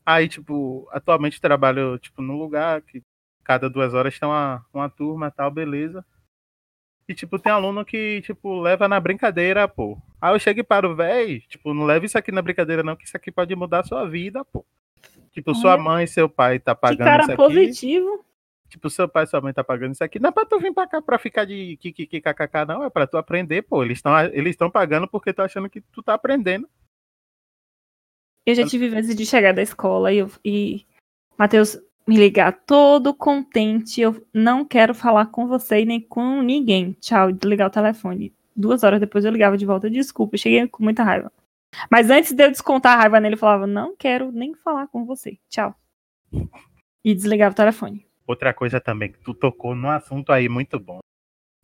Aí, tipo, atualmente trabalho, tipo, num lugar que cada duas horas tem uma, uma turma tal, beleza. E, tipo, tem aluno que, tipo, leva na brincadeira, pô. Aí eu chego e paro, véi, tipo, não leve isso aqui na brincadeira não, que isso aqui pode mudar a sua vida, pô. Tipo, sua mãe e seu pai tá Que pagando cara isso aqui. positivo. Tipo, seu pai e sua mãe tá pagando isso aqui. Não é pra tu vir pra cá pra ficar de kkkk, não. É pra tu aprender, pô. Eles estão eles pagando porque tu achando que tu tá aprendendo. Eu já tive vezes de chegar da escola e, e Matheus me ligar todo contente. Eu não quero falar com você e nem com ninguém. Tchau, desligar o telefone. Duas horas depois eu ligava de volta. Desculpa, cheguei com muita raiva. Mas antes de eu descontar a raiva nele, eu falava: Não quero nem falar com você. Tchau. E desligava o telefone. Outra coisa também, que tu tocou num assunto aí muito bom.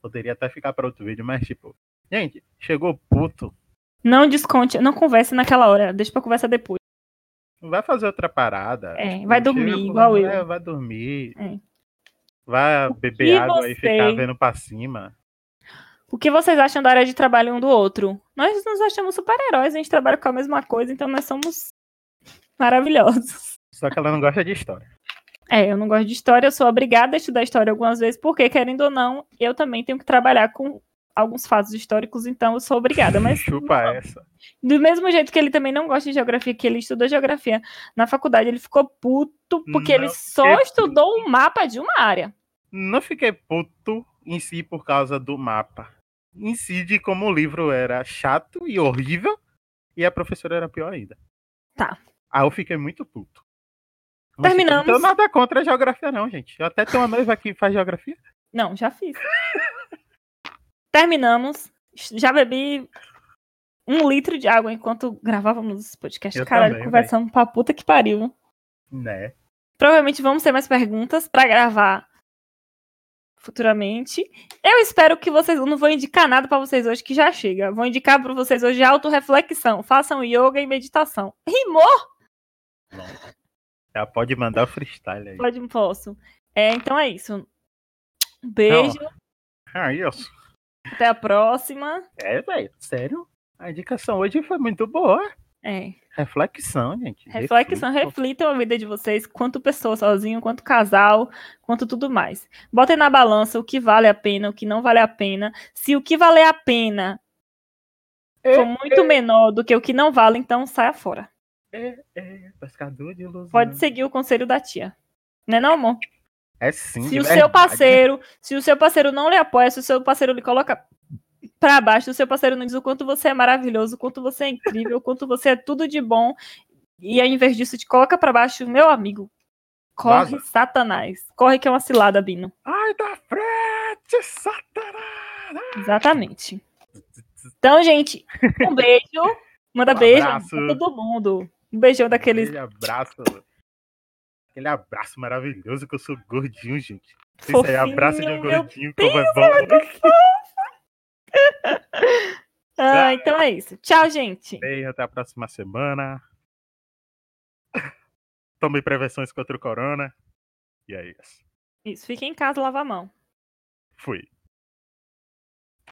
Poderia até ficar pra outro vídeo, mas tipo, gente, chegou puto. Não desconte, não converse naquela hora. Deixa pra conversar depois. Vai fazer outra parada. É, Tipo, vai dormir, igual eu. é, vai dormir. É. Vai beber água e ficar você- vendo pra cima. O que vocês acham da área de trabalho um do outro? Nós nos achamos super-heróis, a gente trabalha com a mesma coisa, então nós somos maravilhosos. Só que ela não gosta de história. É, eu não gosto de história, eu sou obrigada a estudar história algumas vezes, porque, querendo ou não, eu também tenho que trabalhar com alguns fatos históricos, então eu sou obrigada. Mas Chupa essa. do mesmo jeito que ele também não gosta de geografia, que ele estudou geografia na faculdade, ele ficou puto porque ele Não só fiquei estudou um mapa de uma área. Não fiquei puto em si por causa do mapa. Em si, de como o livro era chato e horrível, e a professora era pior ainda. Tá. Aí eu fiquei muito puto. Mas, Terminamos. Não tenho nada contra a geografia, não, gente. Eu até tenho uma noiva que faz geografia. Não, já fiz. Terminamos. Já bebi um litro de água enquanto gravávamos esse podcast. Eu Caralho, também, conversando pra puta que pariu. Né? Provavelmente vamos ter mais perguntas pra gravar futuramente. Eu espero que vocês. Eu não vou indicar nada pra vocês hoje, que já chega. Vou indicar pra vocês hoje autorreflexão. Façam yoga e meditação. Rimou? Já pode mandar o freestyle aí. Pode, posso. É, então é isso. Um beijo. Ah, isso. Até a próxima. É, velho, sério. A indicação hoje foi muito boa. É. Reflexão, gente. Reflexão, Reflitam. reflitam a vida de vocês, quanto pessoa sozinho, quanto casal, quanto tudo mais. Botem na balança o que vale a pena, o que não vale a pena. Se o que vale a pena for muito menor do que o que não vale, então saia fora. É, é, pescador de ilusão. Pode seguir o conselho da tia. Né não, amor? É sim, Se o seu verdade. parceiro, se o seu parceiro não lhe apoia, se o seu parceiro lhe coloca pra baixo, se o seu parceiro não diz o quanto você é maravilhoso, o quanto você é incrível, o quanto você é tudo de bom, e ao invés disso te coloca pra baixo, meu amigo, corre, Vaza. Satanás. Corre que é uma cilada, Bino. Ai, da frente, Satanás! Exatamente. Então, gente, um beijo. Manda Um beijo abraço. pra todo mundo. Um beijão daqueles. Aquele abraço. Aquele abraço maravilhoso que eu sou gordinho, gente. Isso aí, abraço de um gordinho, como é bom. Ah, então é isso. Tchau, gente. Beijo, até a próxima semana. Tome prevenções contra o corona. E é isso. Isso, fica em casa, lava a mão. Fui.